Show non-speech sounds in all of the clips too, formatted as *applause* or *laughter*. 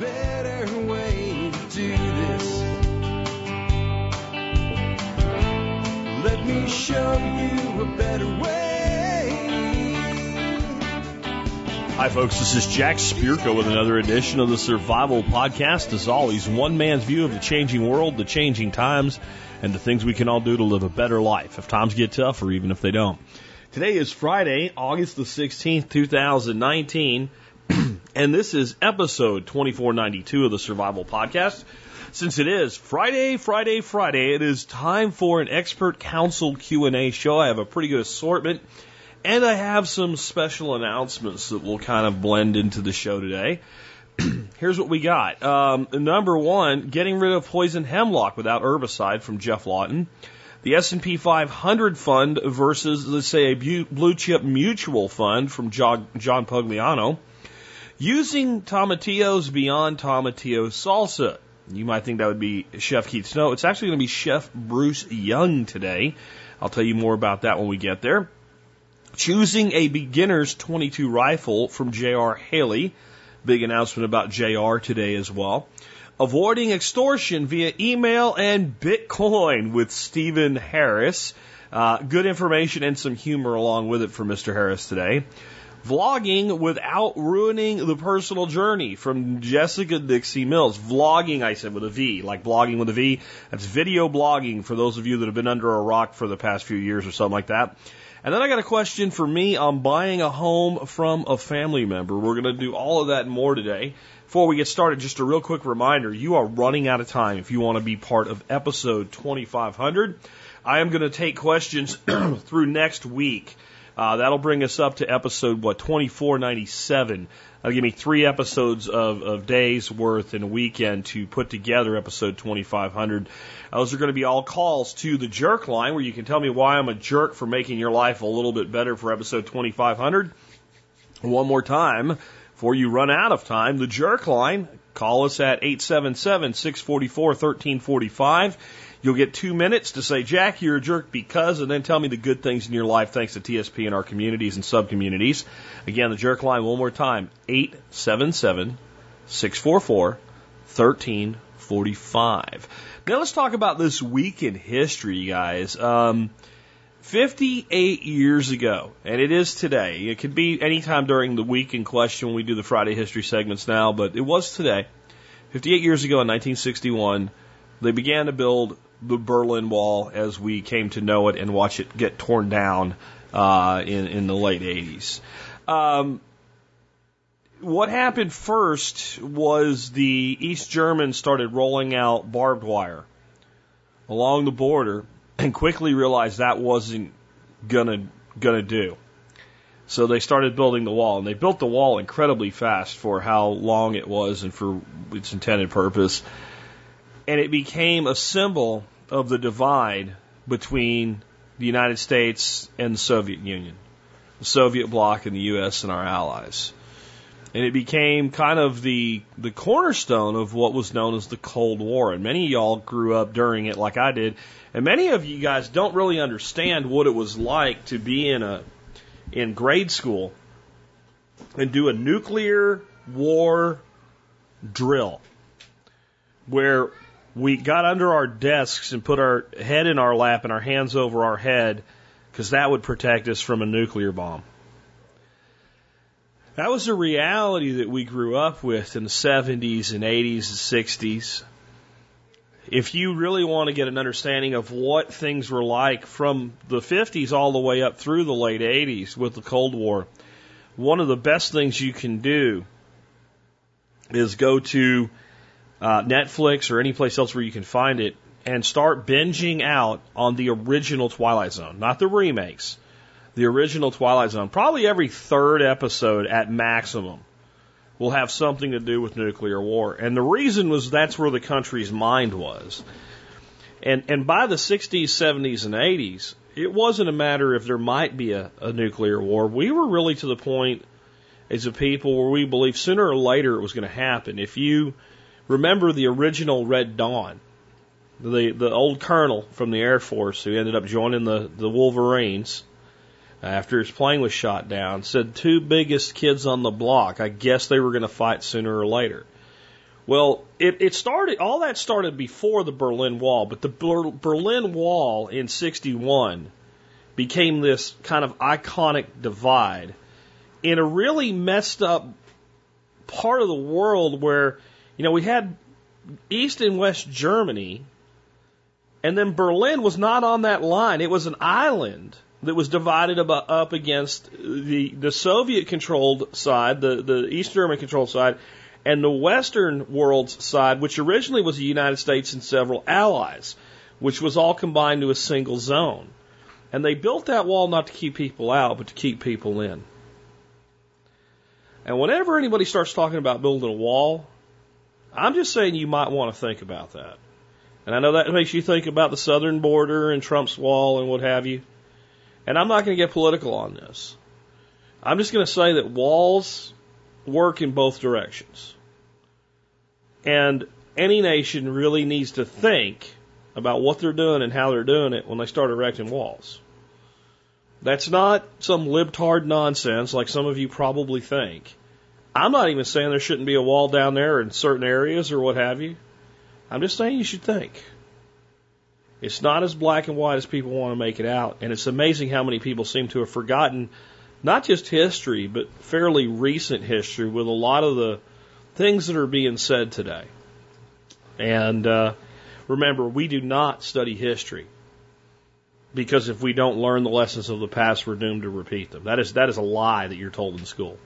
better way to do this. Let me show you a better way. Hi, folks. This is Jack Spirko with another edition of the Survival Podcast. As always, one man's view of the changing world, the changing times, and the things we can all do to live a better life if times get tough or even if they don't. Today is Friday, August the 16th, 2019, and this is episode 2492 of the Survival Podcast. Since it is Friday, Friday, Friday, it is time for an expert council Q&A show. I have a pretty good assortment and I have some special announcements that will kind of blend into the show today. *clears throat* Here's what we got. Um, number one, getting rid of poison hemlock without herbicide from Geoff Lawton. The S&P 500 fund versus, let's say, a blue chip mutual fund from John, John Pugliano. Using tomatillos beyond tomatillo salsa. You might think that would be Chef Keith Snow. It's actually going to be Chef Bruce Young today. I'll tell you more about that when we get there. Choosing a beginner's 22 rifle from J.R. Haley. Big announcement about JR today as well. Avoiding extortion via email and Bitcoin with Stephen Harris. Uh, good information and some humor along with it for Mr. Harris today. Vlogging without ruining the personal journey from Jessica Dixie Mills. Vlogging, I said with a V, like blogging with a V. That's video blogging for those of you that have been under a rock for the past few years or something like that. And then I got a question for me on buying a home from a family member. We're going to do all of that and more today. Before we get started, just a real quick reminder you are running out of time if you want to be part of episode 2500. I am going to take questions *clears throat* through next week. Uh, that'll bring us up to episode, what, 2497. That'll give me three episodes of, of days worth in a weekend to put together episode 2500. Those are going to be all calls to the jerk line where you can tell me why I'm a jerk for making your life a little bit better for episode 2500. One more time, before you run out of time, the jerk line, call us at 877 644 1345. You'll get two minutes to say, Jack, you're a jerk because, and then tell me the good things in your life thanks to TSP and our communities and sub communities. Again, the jerk line one more time, 877 644 1345. Now let's talk about this week in history, guys. Um, 58 years ago, and it is today. It could be anytime during the week in question when we do the Friday history segments now, but it was today. 58 years ago in 1961, they began to build the Berlin Wall as we came to know it and watch it get torn down uh, in, in the late 80s. Um, what happened first was the East Germans started rolling out barbed wire along the border and quickly realized that wasn't gonna gonna do. So they started building the wall, and they built the wall incredibly fast for how long it was and for its intended purpose. And it became a symbol of the divide between the United States and the Soviet Union, the Soviet bloc and the U.S. and our allies. And it became kind of the the cornerstone of what was known as the Cold War. And many of y'all grew up during it, like I did. And many of you guys don't really understand what it was like to be in a in grade school and do a nuclear war drill where we got under our desks and put our head in our lap and our hands over our head because that would protect us from a nuclear bomb. That was a reality that we grew up with in the 70s and 80s and 60s. If you really want to get an understanding of what things were like from the 50s all the way up through the late 80s with the Cold War, one of the best things you can do is go to uh, Netflix or any place else where you can find it and start binging out on the original Twilight Zone, not the remakes. The original Twilight Zone. Probably every third episode at maximum will have something to do with nuclear war. And the reason was that's where the country's mind was. And and by the 60s, 70s, and 80s, it wasn't a matter if there might be a, a nuclear war. We were really to the point as a people where we believed sooner or later it was going to happen. If you remember the original Red Dawn, the the old colonel from the Air Force who ended up joining the the Wolverines after his plane was shot down said two biggest kids on the block. I guess they were going to fight sooner or later. Well, it, it started, all that started before the Berlin Wall, but the Ber- Berlin Wall in 61 became this kind of iconic divide in a really messed up part of the world where, you know, we had East and West Germany, and then Berlin was not on that line. It was an island that was divided up against the, the Soviet controlled side, the, the East German controlled side, and the Western world's side, which originally was the United States and several allies, which was all combined to a single zone. And they built that wall not to keep people out, but to keep people in. And whenever anybody starts talking about building a wall, I'm just saying you might want to think about that. And I know that makes you think about the southern border and Trump's wall and what have you. And I'm not going to get political on this. I'm just going to say that walls work in both directions. And any nation really needs to think about what they're doing and how they're doing it when they start erecting walls. That's not some libtard nonsense like some of you probably think. I'm not even saying there shouldn't be a wall down there in certain areas or what have you. I'm just saying you should think. It's not as black and white as people want to make it out, and it's amazing how many people seem to have forgotten not just history, but fairly recent history with a lot of the things that are being said today. And uh, remember, we do not study history because if we don't learn the lessons of the past, we're doomed to repeat them. That is that is a lie that you're told in school.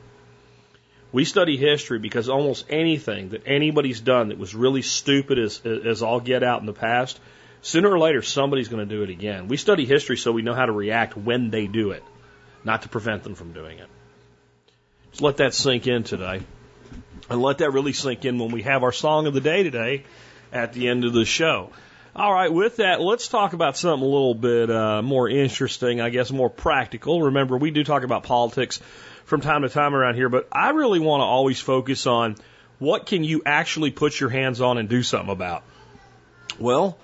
We study history because almost anything that anybody's done that was really stupid as as all get out in the past, sooner or later somebody's going to do it again. We study history so we know how to react when they do it not to prevent them from doing it. Just let that sink in today. And let that really sink in when we have our song of the day today at the end of the show. All right, with that, let's talk about something a little bit uh, more interesting, I guess more practical. Remember, we do talk about politics from time to time around here, but I really want to always focus on what can you actually put your hands on and do something about. Well,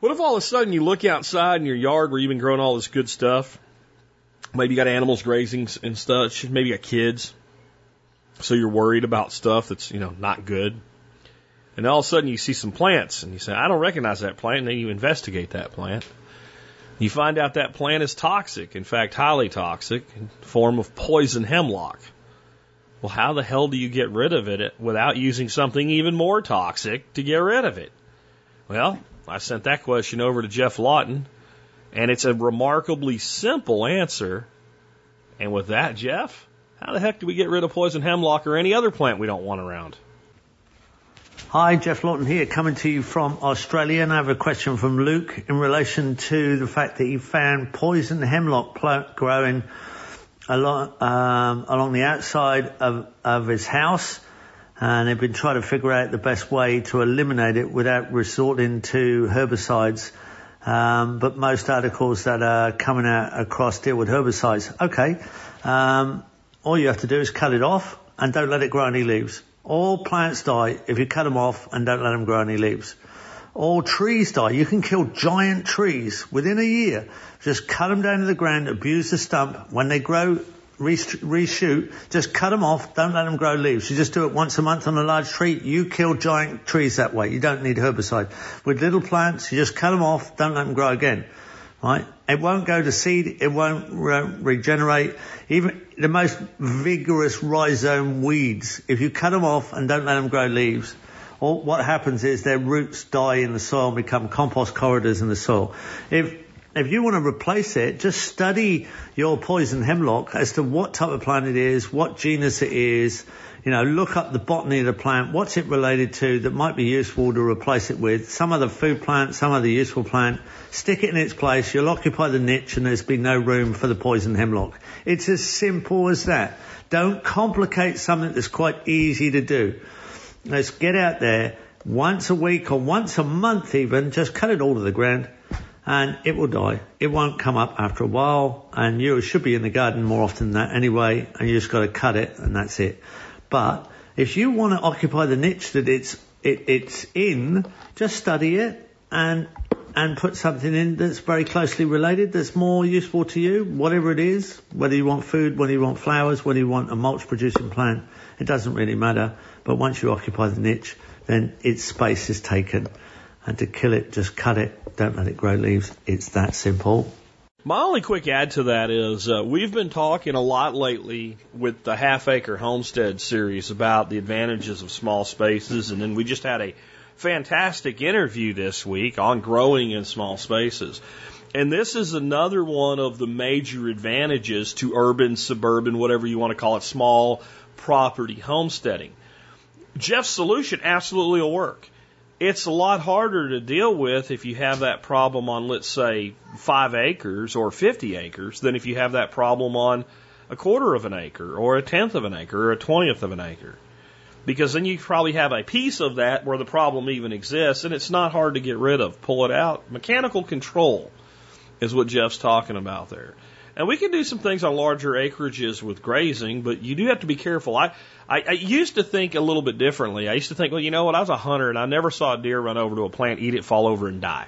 what if all of a sudden you look outside in your yard where you've been growing all this good stuff Maybe you got animals grazing and stuff. Maybe you got kids. So you're worried about stuff that's, you know, not good. And all of a sudden you see some plants and you say, I don't recognize that plant. And then you investigate that plant. You find out that plant is toxic. In fact, highly toxic in form of poison hemlock. Well, how the hell do you get rid of it without using something even more toxic to get rid of it? Well, I sent that question over to Geoff Lawton and it's a remarkably simple answer. And with that, Geoff, how the heck do we get rid of poison hemlock or any other plant we don't want around? Hi, Geoff Lawton here, coming to you from Australia, and I have a question from Luke in relation to the fact that he found poison hemlock plant growing along um, along the outside of, of his house, and they've been trying to figure out the best way to eliminate it without resorting to herbicides um, but most articles that are coming out across deal with herbicides. Okay, um, all you have to do is cut it off and don't let it grow any leaves. All plants die if you cut them off and don't let them grow any leaves. All trees die. You can kill giant trees within a year. Just cut them down to the ground, abuse the stump. When they grow reshoot, just cut them off, don't let them grow leaves. You just do it once a month on a large tree, you kill giant trees that way. You don't need herbicide. With little plants, you just cut them off, don't let them grow again. Right? It won't go to seed, it won't re- regenerate. Even the most vigorous rhizome weeds, if you cut them off and don't let them grow leaves, all, what happens is their roots die in the soil and become compost corridors in the soil. If if you want to replace it, just study your poison hemlock as to what type of plant it is, what genus it is. You know, look up the botany of the plant. What's it related to that might be useful to replace it with? Some other food plant, some other useful plant. Stick it in its place. You'll occupy the niche and there's been no room for the poison hemlock. It's as simple as that. Don't complicate something that's quite easy to do. Let's get out there once a week or once a month even. Just cut it all to the ground and it will die. It won't come up after a while, and you should be in the garden more often than that anyway, and you just got to cut it, and that's it. But if you want to occupy the niche that it's it, it's in, just study it and and put something in that's very closely related, that's more useful to you, whatever it is, whether you want food, whether you want flowers, whether you want a mulch producing plant. it doesn't really matter. But once you occupy the niche, then its space is taken. And to kill it, just cut it. Don't let it grow leaves. It's that simple. My only quick add to that is uh, we've been talking a lot lately with the half acre homestead series about the advantages of small spaces, and then we just had a fantastic interview this week on growing in small spaces. And this is another one of the major advantages to urban, suburban, whatever you want to call it, small property homesteading. Geoff's solution absolutely will work. It's a lot harder to deal with if you have that problem on, let's say, five acres or 50 acres than if you have that problem on a quarter of an acre or a tenth of an acre or a twentieth of an acre. Because then you probably have a piece of that where the problem even exists and it's not hard to get rid of. Pull it out. Mechanical control is what Geoff's talking about there. And we can do some things on larger acreages with grazing, but you do have to be careful. I, I, I used to think a little bit differently. I used to think, well, you know what? I was a hunter and I never saw a deer run over to a plant, eat it, fall over, and die.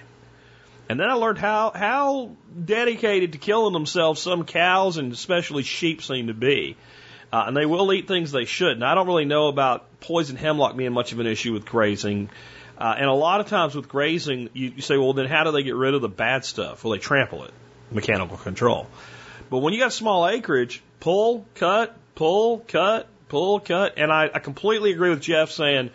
And then I learned how how dedicated to killing themselves some cows and especially sheep seem to be. Uh, and they will eat things they shouldn't. I don't really know about poison hemlock being much of an issue with grazing. Uh, and a lot of times with grazing, you, you say, well, then how do they get rid of the bad stuff? Well, they trample it, mechanical control. But when you got small acreage, pull, cut, pull, cut, pull, cut. And I, I completely agree with Geoff saying,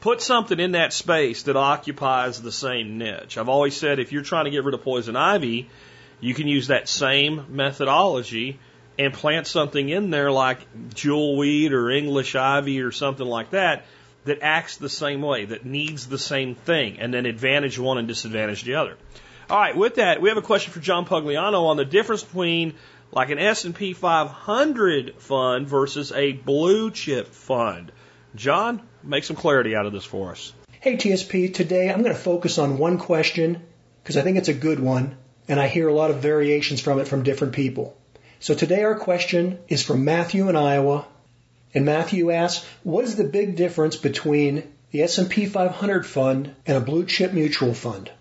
put something in that space that occupies the same niche. I've always said if you're trying to get rid of poison ivy, you can use that same methodology and plant something in there like jewelweed or English ivy or something like that that acts the same way, that needs the same thing, and then advantage one and disadvantage the other. All right, with that, we have a question for John Pugliano on the difference between like an S&P 500 fund versus a blue chip fund. John, make some clarity out of this for us. Hey TSP, today I'm going to focus on one question because I think it's a good one and I hear a lot of variations from it from different people. So today our question is from Matthew in Iowa and Matthew asks, what is the big difference between the S&P 500 fund and a blue chip mutual fund?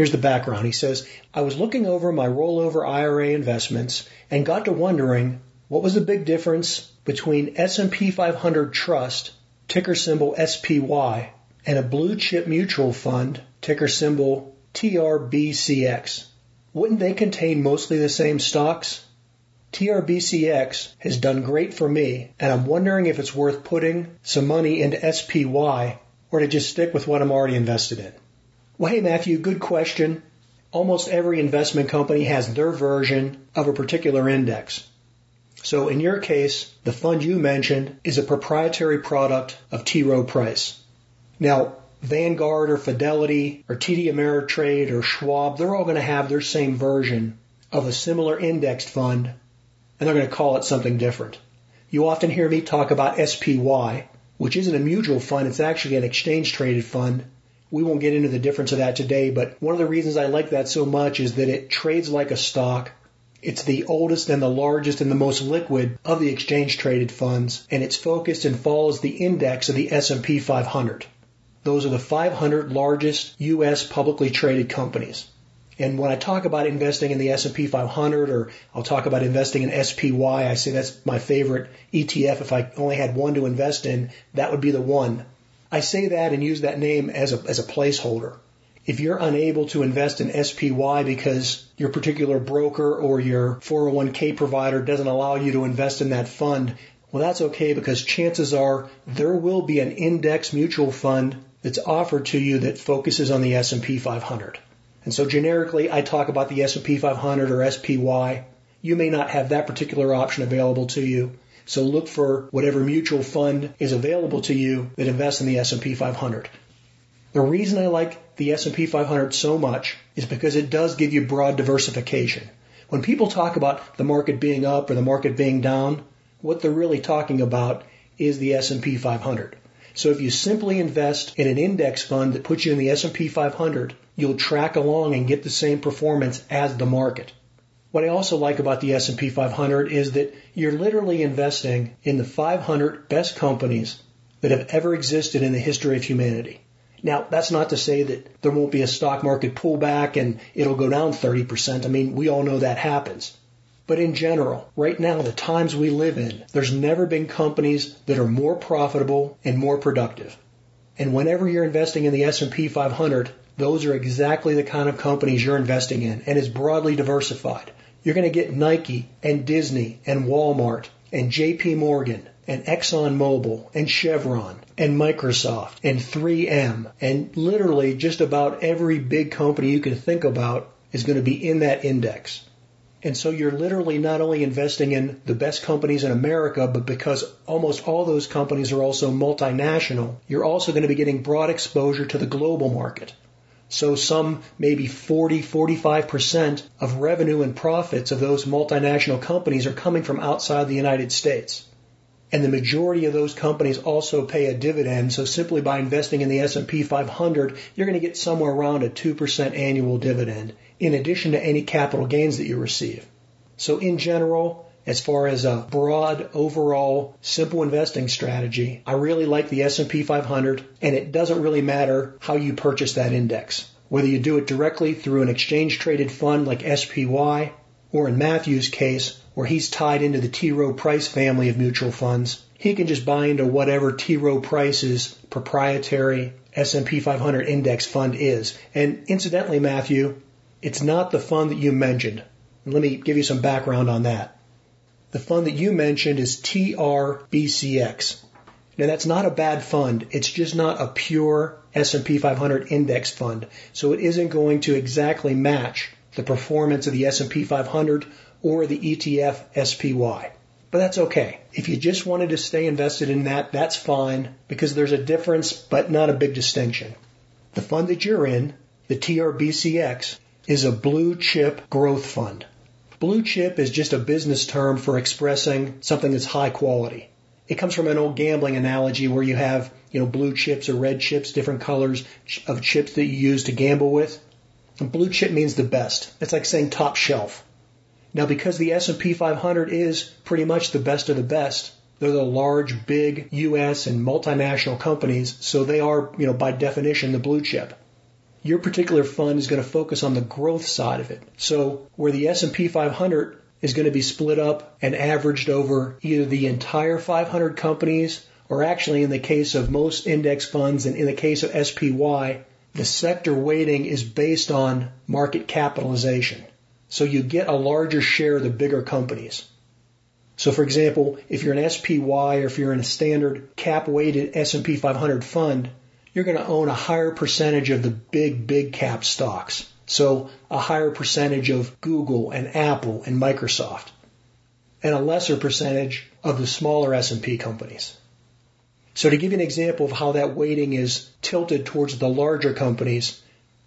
Here's the background. He says, I was looking over my rollover IRA investments and got to wondering what was the big difference between S&P 500 Trust, ticker symbol SPY, and a blue chip mutual fund, ticker symbol TRBCX. Wouldn't they contain mostly the same stocks? TRBCX has done great for me, and I'm wondering if it's worth putting some money into SPY or to just stick with what I'm already invested in. Well, hey, Matthew, good question. Almost every investment company has their version of a particular index. So in your case, the fund you mentioned is a proprietary product of T. Rowe Price. Now, Vanguard or Fidelity or TD Ameritrade or Schwab, they're all going to have their same version of a similar indexed fund, and they're going to call it something different. You often hear me talk about SPY, which isn't a mutual fund, it's actually an exchange traded fund we won't get into the difference of that today, but one of the reasons I like that so much is that it trades like a stock. It's the oldest and the largest and the most liquid of the exchange traded funds, and it's focused and follows the index of the S&P 500. Those are the 500 largest U.S. publicly traded companies. And when I talk about investing in the S&P 500 or I'll talk about investing in SPY, I say that's my favorite ETF. If I only had one to invest in, that would be the one. I say that and use that name as a, as a placeholder. If you're unable to invest in SPY because your particular broker or your 401k provider doesn't allow you to invest in that fund, well, that's okay because chances are there will be an index mutual fund that's offered to you that focuses on the S&P 500. And so generically, I talk about the S&P 500 or SPY. You may not have that particular option available to you. So look for whatever mutual fund is available to you that invests in the S&P 500. The reason I like the S&P 500 so much is because it does give you broad diversification. When people talk about the market being up or the market being down, what they're really talking about is the S&P 500. So if you simply invest in an index fund that puts you in the S&P 500, you'll track along and get the same performance as the market. What I also like about the S&P 500 is that you're literally investing in the 500 best companies that have ever existed in the history of humanity. Now, that's not to say that there won't be a stock market pullback and it'll go down 30%. I mean, we all know that happens. But in general, right now, the times we live in, there's never been companies that are more profitable and more productive. And whenever you're investing in the S&P 500, those are exactly the kind of companies you're investing in and is broadly diversified. You're going to get Nike and Disney and Walmart and JP Morgan and ExxonMobil and Chevron and Microsoft and 3M and literally just about every big company you can think about is going to be in that index. And so you're literally not only investing in the best companies in America, but because almost all those companies are also multinational, you're also going to be getting broad exposure to the global market. So some maybe 40, 45% of revenue and profits of those multinational companies are coming from outside the United States. And the majority of those companies also pay a dividend. So simply by investing in the S&P 500, you're going to get somewhere around a 2% annual dividend in addition to any capital gains that you receive. So in general, as far as a broad overall simple investing strategy, I really like the S&P 500 and it doesn't really matter how you purchase that index. Whether you do it directly through an exchange traded fund like SPY or in Matthew's case where he's tied into the T. Rowe Price family of mutual funds, he can just buy into whatever T. Rowe Price's proprietary S&P 500 index fund is. And incidentally, Matthew, it's not the fund that you mentioned. Let me give you some background on that. The fund that you mentioned is TRBCX. Now that's not a bad fund. It's just not a pure S&P 500 index fund. So it isn't going to exactly match the performance of the S&P 500 or the ETF SPY. But that's okay. If you just wanted to stay invested in that, that's fine because there's a difference, but not a big distinction. The fund that you're in, the TRBCX, is a blue chip growth fund. Blue chip is just a business term for expressing something that's high quality. It comes from an old gambling analogy where you have, you know, blue chips or red chips, different colors of chips that you use to gamble with. And blue chip means the best. It's like saying top shelf. Now because the S&P 500 is pretty much the best of the best, they're the large, big US and multinational companies, so they are, you know, by definition the blue chip your particular fund is going to focus on the growth side of it. So where the S&P 500 is going to be split up and averaged over either the entire 500 companies or actually in the case of most index funds and in the case of SPY, the sector weighting is based on market capitalization. So you get a larger share of the bigger companies. So for example, if you're an SPY or if you're in a standard cap weighted S&P 500 fund, you're going to own a higher percentage of the big, big cap stocks. So a higher percentage of Google and Apple and Microsoft and a lesser percentage of the smaller S&P companies. So to give you an example of how that weighting is tilted towards the larger companies,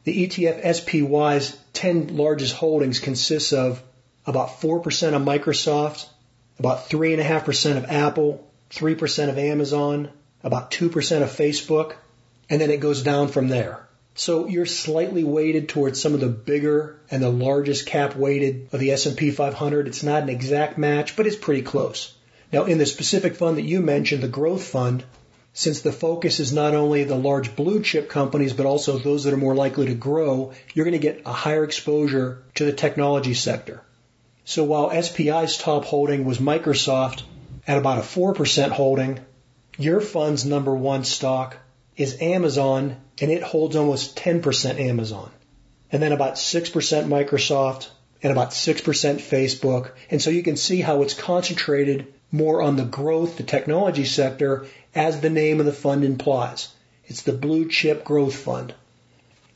the ETF SPY's 10 largest holdings consists of about 4% of Microsoft, about 3.5% of Apple, 3% of Amazon, about 2% of Facebook, and then it goes down from there. So you're slightly weighted towards some of the bigger and the largest cap weighted of the S&P 500. It's not an exact match, but it's pretty close. Now in the specific fund that you mentioned, the growth fund, since the focus is not only the large blue chip companies, but also those that are more likely to grow, you're going to get a higher exposure to the technology sector. So while SPY's top holding was Microsoft at about a 4% holding, your fund's number one stock is Amazon, and it holds almost 10% Amazon. And then about 6% Microsoft, and about 6% Facebook. And so you can see how it's concentrated more on the growth, the technology sector, as the name of the fund implies. It's the blue chip growth fund.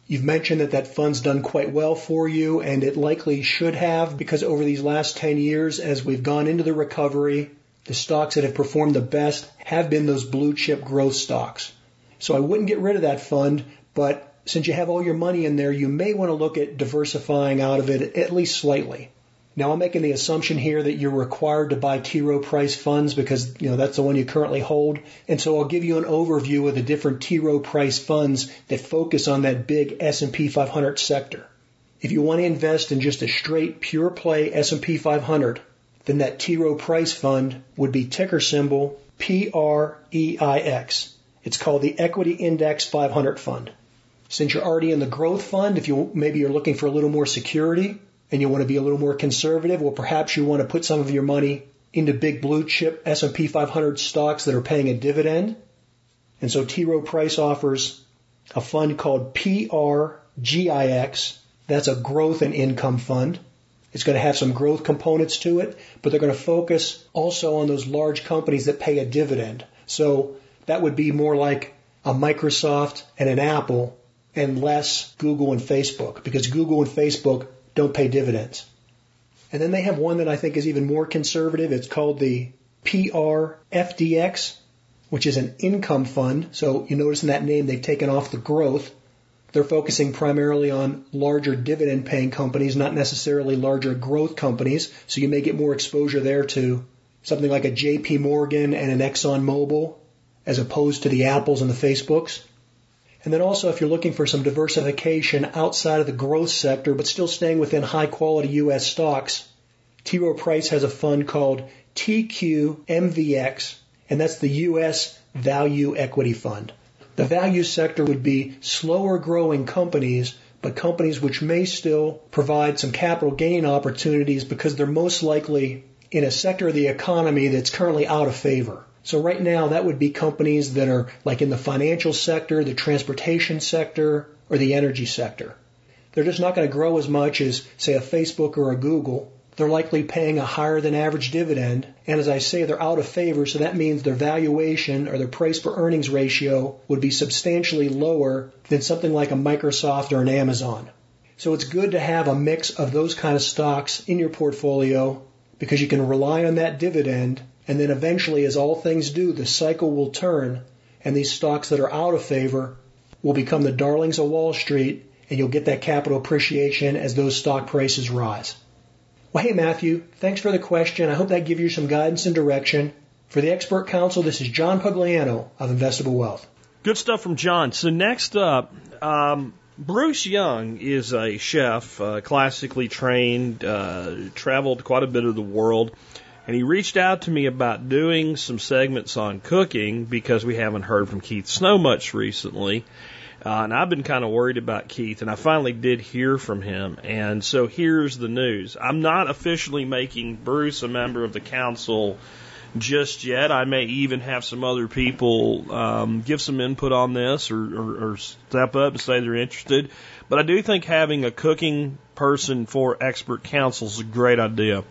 You've mentioned that that fund's done quite well for you, and it likely should have because over these last 10 years, as we've gone into the recovery, the stocks that have performed the best have been those blue chip growth stocks. So I wouldn't get rid of that fund, but since you have all your money in there, you may want to look at diversifying out of it at least slightly. Now I'm making the assumption here that you're required to buy T. Rowe Price funds because, you know, that's the one you currently hold. And so I'll give you an overview of the different T. Rowe Price funds that focus on that big S&P 500 sector. If you want to invest in just a straight pure play S&P 500, then that T. Rowe Price fund would be ticker symbol PREIX. It's called the Equity Index 500 Fund. Since you're already in the growth fund, if you maybe you're looking for a little more security, and you want to be a little more conservative, well, perhaps you want to put some of your money into big blue chip S&P 500 stocks that are paying a dividend. And so T. Rowe Price offers a fund called PRGIX. That's a growth and income fund. It's going to have some growth components to it, but they're going to focus also on those large companies that pay a dividend. So that would be more like a Microsoft and an Apple and less Google and Facebook because Google and Facebook don't pay dividends. And then they have one that I think is even more conservative. It's called the PRFDX, which is an income fund. So you notice in that name they've taken off the growth. They're focusing primarily on larger dividend paying companies, not necessarily larger growth companies. So you may get more exposure there to something like a JP Morgan and an Exxon Mobil as opposed to the Apples and the Facebooks. And then also if you're looking for some diversification outside of the growth sector, but still staying within high quality U.S. stocks, T. Rowe Price has a fund called TQMVX, and that's the U.S. Value Equity Fund. The value sector would be slower growing companies, but companies which may still provide some capital gain opportunities because they're most likely in a sector of the economy that's currently out of favor. So right now that would be companies that are like in the financial sector, the transportation sector, or the energy sector. They're just not going to grow as much as say a Facebook or a Google. They're likely paying a higher than average dividend. And as I say, they're out of favor. So that means their valuation or their price per earnings ratio would be substantially lower than something like a Microsoft or an Amazon. So it's good to have a mix of those kind of stocks in your portfolio because you can rely on that dividend and then eventually, as all things do, the cycle will turn and these stocks that are out of favor will become the darlings of Wall Street and you'll get that capital appreciation as those stock prices rise. Well, hey, Matthew, thanks for the question. I hope that gives you some guidance and direction. For the Expert Council, this is John Pugliano of Investable Wealth. Good stuff from John. So next up, um, Bruce Young is a chef, uh, classically trained, uh, traveled quite a bit of the world. And he reached out to me about doing some segments on cooking because we haven't heard from Keith Snow much recently. Uh, and I've been kind of worried about Keith, and I finally did hear from him. And so here's the news I'm not officially making Bruce a member of the council just yet. I may even have some other people um, give some input on this or, or, or step up and say they're interested. But I do think having a cooking person for expert council is a great idea.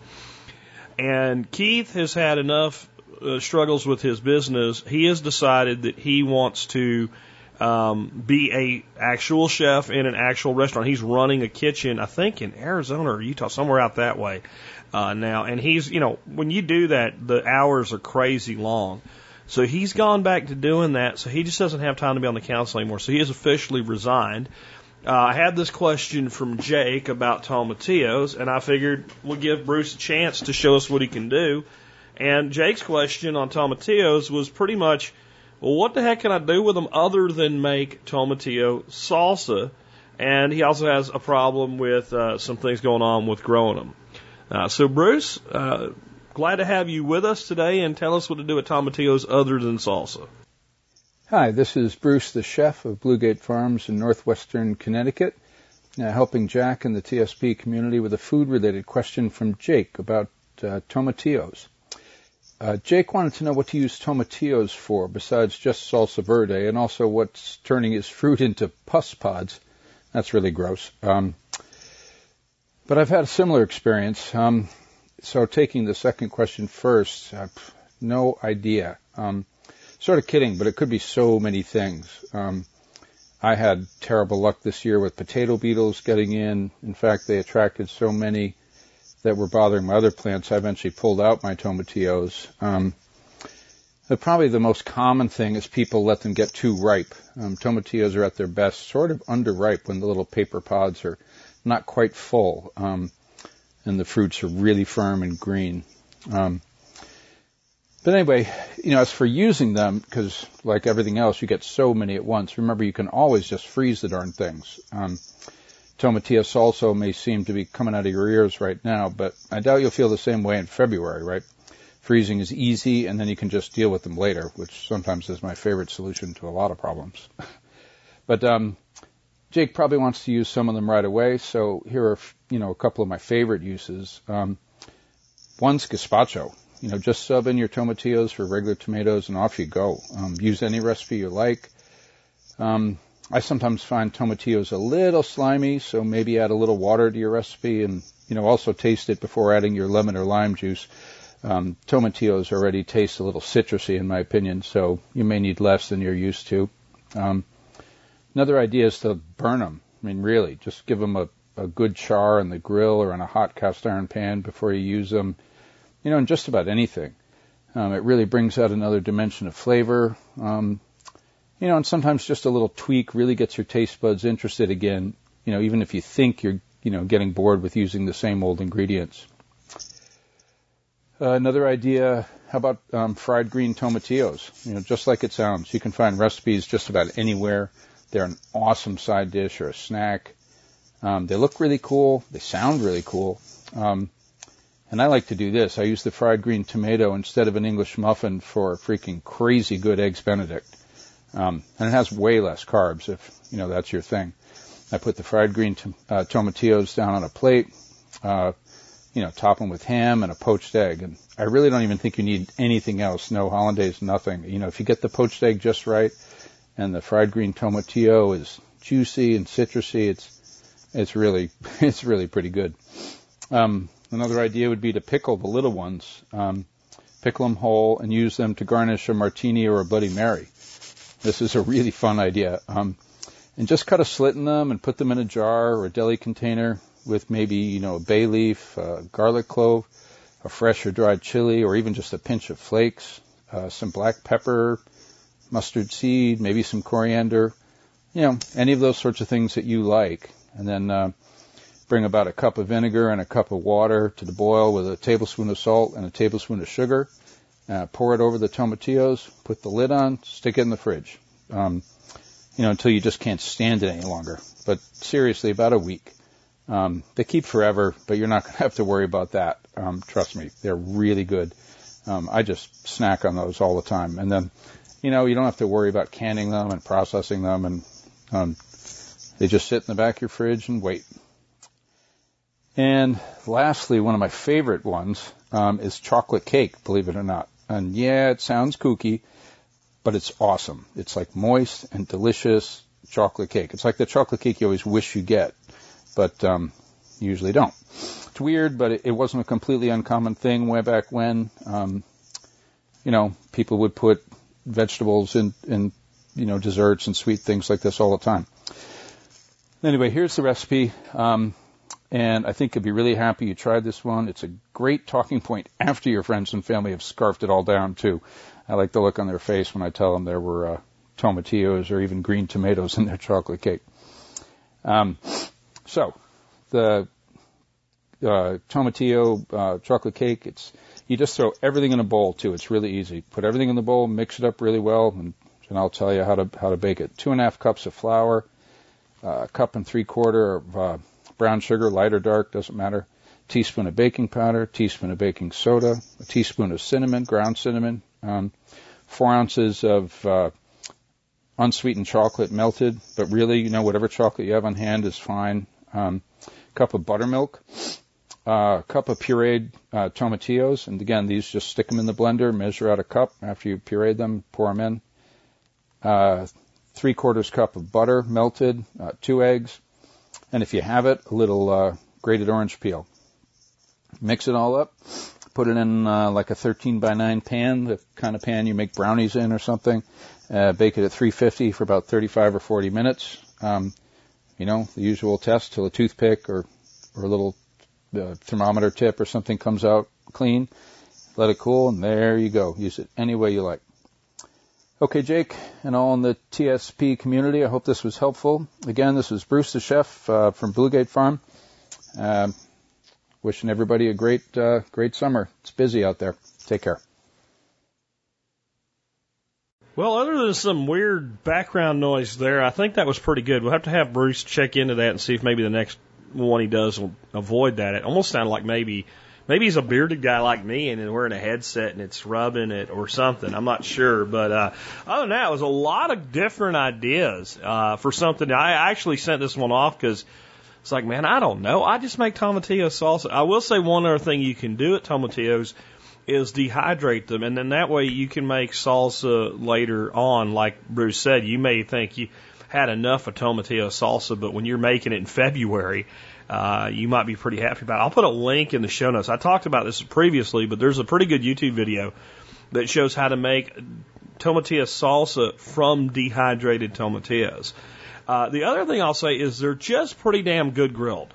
And Keith has had enough uh, struggles with his business. He has decided that he wants to um, be a actual chef in an actual restaurant. He's running a kitchen, I think in Arizona or Utah, somewhere out that way uh, now. And he's, you know, when you do that, the hours are crazy long. So he's gone back to doing that. So he just doesn't have time to be on the council anymore. So he has officially resigned. Uh, I had this question from Jake about tomatillos, and I figured we'll give Bruce a chance to show us what he can do. And Jake's question on tomatillos was pretty much, well, what the heck can I do with them other than make tomatillo salsa? And he also has a problem with uh, some things going on with growing them. Uh, so, Bruce, uh, glad to have you with us today, and tell us what to do with tomatillos other than salsa. Hi, this is Bruce, the chef of Bluegate Farms in northwestern Connecticut, uh, helping Jack and the TSP community with a food-related question from Jake about uh, tomatillos. Uh, Jake wanted to know what to use tomatillos for besides just salsa verde, and also what's turning his fruit into pus pods. That's really gross. Um, but I've had a similar experience. Um, so taking the second question first, uh, no idea. Um, sort of kidding, but it could be so many things. Um, I had terrible luck this year with potato beetles getting in. In fact, they attracted so many that were bothering my other plants. I eventually pulled out my tomatillos. Um, probably the most common thing is people let them get too ripe. Um, tomatillos are at their best, sort of underripe when the little paper pods are not quite full, um, and the fruits are really firm and green. Um, but anyway, you know, as for using them, because like everything else, you get so many at once. Remember, you can always just freeze the darn things. Um, tomatillo salsa may seem to be coming out of your ears right now, but I doubt you'll feel the same way in February, right? Freezing is easy, and then you can just deal with them later, which sometimes is my favorite solution to a lot of problems. *laughs* but um, Jake probably wants to use some of them right away, so here are you know a couple of my favorite uses. Um, one's gazpacho. You know, just sub in your tomatillos for regular tomatoes and off you go. Um, use any recipe you like. Um, I sometimes find tomatillos a little slimy, so maybe add a little water to your recipe and, you know, also taste it before adding your lemon or lime juice. Um, tomatillos already taste a little citrusy in my opinion, so you may need less than you're used to. Um, another idea is to burn them. I mean, really, just give them a, a good char on the grill or in a hot cast iron pan before you use them. You know, in just about anything. Um, it really brings out another dimension of flavor. Um, you know, and sometimes just a little tweak really gets your taste buds interested again, you know, even if you think you're, you know, getting bored with using the same old ingredients. Uh, another idea, how about um, fried green tomatillos? You know, just like it sounds. You can find recipes just about anywhere. They're an awesome side dish or a snack. Um, they look really cool. They sound really cool. Um, and I like to do this. I use the fried green tomato instead of an English muffin for a freaking crazy good eggs Benedict. Um, and it has way less carbs if, you know, that's your thing. I put the fried green to, uh, tomatillos down on a plate, uh, you know, top them with ham and a poached egg. And I really don't even think you need anything else. No hollandaise, nothing. You know, if you get the poached egg just right and the fried green tomatillo is juicy and citrusy, it's, it's really, *laughs* it's really pretty good. Um, another idea would be to pickle the little ones. Um, pickle them whole and use them to garnish a martini or a Bloody Mary. This is a really fun idea. Um, and just cut a slit in them and put them in a jar or a deli container with maybe, you know, a bay leaf, uh, garlic clove, a fresh or dried chili, or even just a pinch of flakes, uh, some black pepper, mustard seed, maybe some coriander, you know, any of those sorts of things that you like. And then, uh, bring about a cup of vinegar and a cup of water to the boil with a tablespoon of salt and a tablespoon of sugar uh, pour it over the tomatillos, put the lid on, stick it in the fridge. Um, you know, until you just can't stand it any longer. But seriously, about a week. Um, they keep forever, but you're not *laughs* going to have to worry about that. Um, trust me, they're really good. Um, I just snack on those all the time, and then, you know, you don't have to worry about canning them and processing them, and um, they just sit in the back of your fridge and wait. And lastly, one of my favorite ones um, is chocolate cake. Believe it or not. And yeah, it sounds kooky, but it's awesome. It's like moist and delicious chocolate cake. It's like the chocolate cake you always wish you get, but um, usually don't. It's weird, but it, it wasn't a completely uncommon thing way back when. Um, you know, people would put vegetables in, in, you know, desserts and sweet things like this all the time. Anyway, here's the recipe. Um, and I think you'll be really happy you tried this one. It's a great talking point *laughs* after your friends and family have scarfed it all down too. I like the look on their face when I tell them there were uh, tomatillos or even green tomatoes in their chocolate cake. Um, so the uh, tomatillo uh, chocolate cake, it's you just throw everything in a bowl too. It's really easy. Put everything in the bowl, mix it up really well, and, and I'll tell you how to how to bake it. Two and a half cups of flour, uh, a cup and three quarter of uh, brown sugar, light or dark, doesn't matter. Teaspoon of baking powder, teaspoon of baking soda, a teaspoon of cinnamon, ground cinnamon, um, four ounces of uh, unsweetened chocolate melted, but really, you know, whatever chocolate you have on hand is fine. Um, cup of buttermilk, uh, cup of pureed uh, tomatillos, and again, these just stick them in the blender, measure out a cup after you pureed them, pour them in. Uh, three quarters cup of butter melted, uh, two eggs, and if you have it, a little uh, grated orange peel. Mix it all up. Put it in uh, like a 13 by 9 pan, the kind of pan you make brownies in or something. Uh, bake it at 350 for about 35 or 40 minutes. Um, you know, the usual test till a toothpick or or a little uh, thermometer tip or something comes out clean. Let it cool, and there you go. Use it any way you like. Okay, Jake, and all in the TSP community, I hope this was helpful. Again, this is Bruce the chef uh, from Bluegate Farm. Uh, wishing everybody a great, uh, great summer. It's busy out there. Take care. Well, other than some weird background noise there, I think that was pretty good. We'll have to have Bruce check into that and see if maybe the next one he does will avoid that. It almost sounded like maybe maybe he's a bearded guy like me and then wearing a headset and it's rubbing it or something. I'm not sure, but uh, other than that, it was a lot of different ideas uh, for something. I actually sent this one off because it's like, man, I don't know. I just make tomatillo salsa. I will say one other thing you can do at tomatillos is dehydrate them, and then that way you can make salsa later on. Like Bruce said, you may think you had enough of tomatillo salsa, but when you're making it in February, uh, you might be pretty happy about. I'll put a link in the show notes. I talked about this previously, but there's a pretty good YouTube video that shows how to make tomatillo salsa from dehydrated tomatillos. Uh, the other thing I'll say is they're just pretty damn good grilled.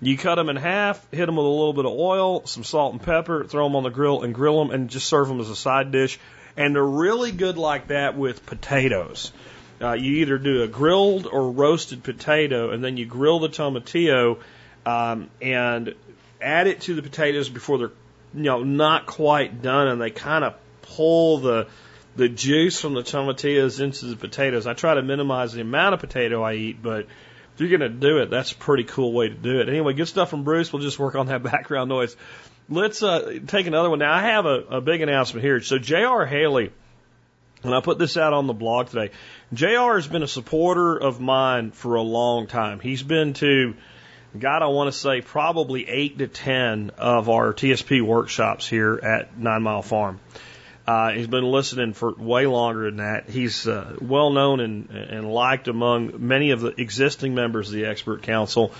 You cut them in half, hit them with a little bit of oil, some salt and pepper, throw them on the grill and grill them and just serve them as a side dish. And they're really good like that with potatoes. Uh, you either do a grilled or roasted potato, and then you grill the tomatillo um, and add it to the potatoes before they're you know not quite done, and they kind of pull the the juice from the tomatillos into the potatoes. I try to minimize the amount of potato I eat, but if you're going to do it, that's a pretty cool way to do it. Anyway, good stuff from Bruce. We'll just work on that *laughs* background noise. Let's uh, take another one. Now, I have a, a big announcement here. So, J.R. Haley, and I put this out on the blog today. JR has been a supporter of mine for a long time. He's been to, God, I want to say probably eight to ten of our TSP workshops here at Nine Mile Farm. Uh, he's been listening for way longer than that. He's uh, well known and, and liked among many of the existing members of the expert council.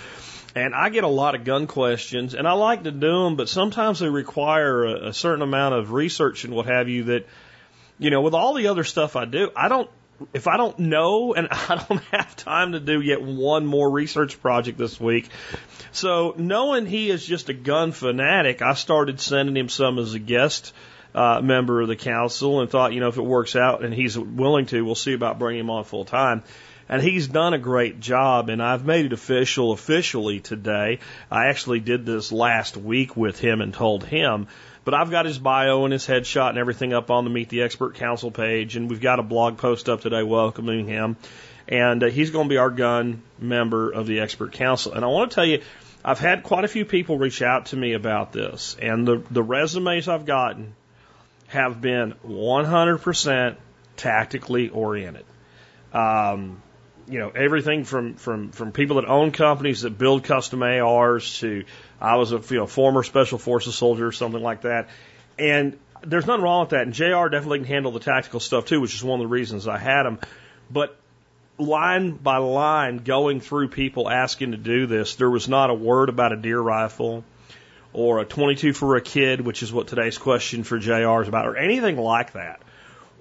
And I get a lot of gun questions, and I like to do them, but sometimes they require a, a certain amount of research and what have you that, you know, with all the other stuff I do, I don't if I don't know *laughs* and I don't have time to do yet one more research project this week. So knowing he is just a gun fanatic, I started sending him some as a guest uh, member of the council and thought, you know, if it works out and he's willing to, we'll see about bringing him on full time. And he's done a great job, and I've made it official officially today. I actually did this last week with him and told him but I've got his bio and his headshot and everything up on the Meet the Expert Council page, and we've got a blog post up today welcoming him. And uh, he's going to be our gun member of the Expert Council. And I want to tell you, I've had quite a few people reach out to me about this, and the, the resumes I've gotten have been 100% tactically oriented. Um, you know, everything from, from, from people that own companies that build custom ARs to I was a you know, former special forces soldier or something like that. And there's nothing wrong with that. And JR definitely can handle the tactical stuff too, which is one of the reasons I had him. But line by line, going through people asking to do this, there was not a word about a deer rifle or a 22 for a kid, which is what today's question for JR is about, or anything like that.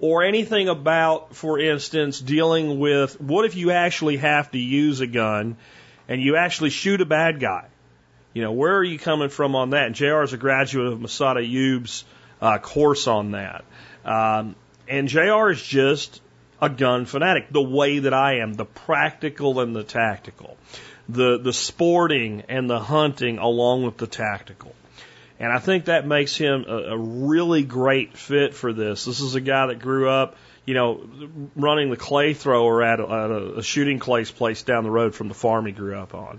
Or anything about, for instance, dealing with what if you actually have to use a gun and you actually shoot a bad guy? You know, where are you coming from on that? And JR is a graduate of Massad Ayoob's uh, course on that. Um, and JR is just a gun fanatic, the way that I am, the practical and the tactical, the, the sporting and the hunting along with the tactical. And I think that makes him a, a really great fit for this. This is a guy that grew up, you know, running the clay thrower at a, at a shooting clay place down the road from the farm he grew up on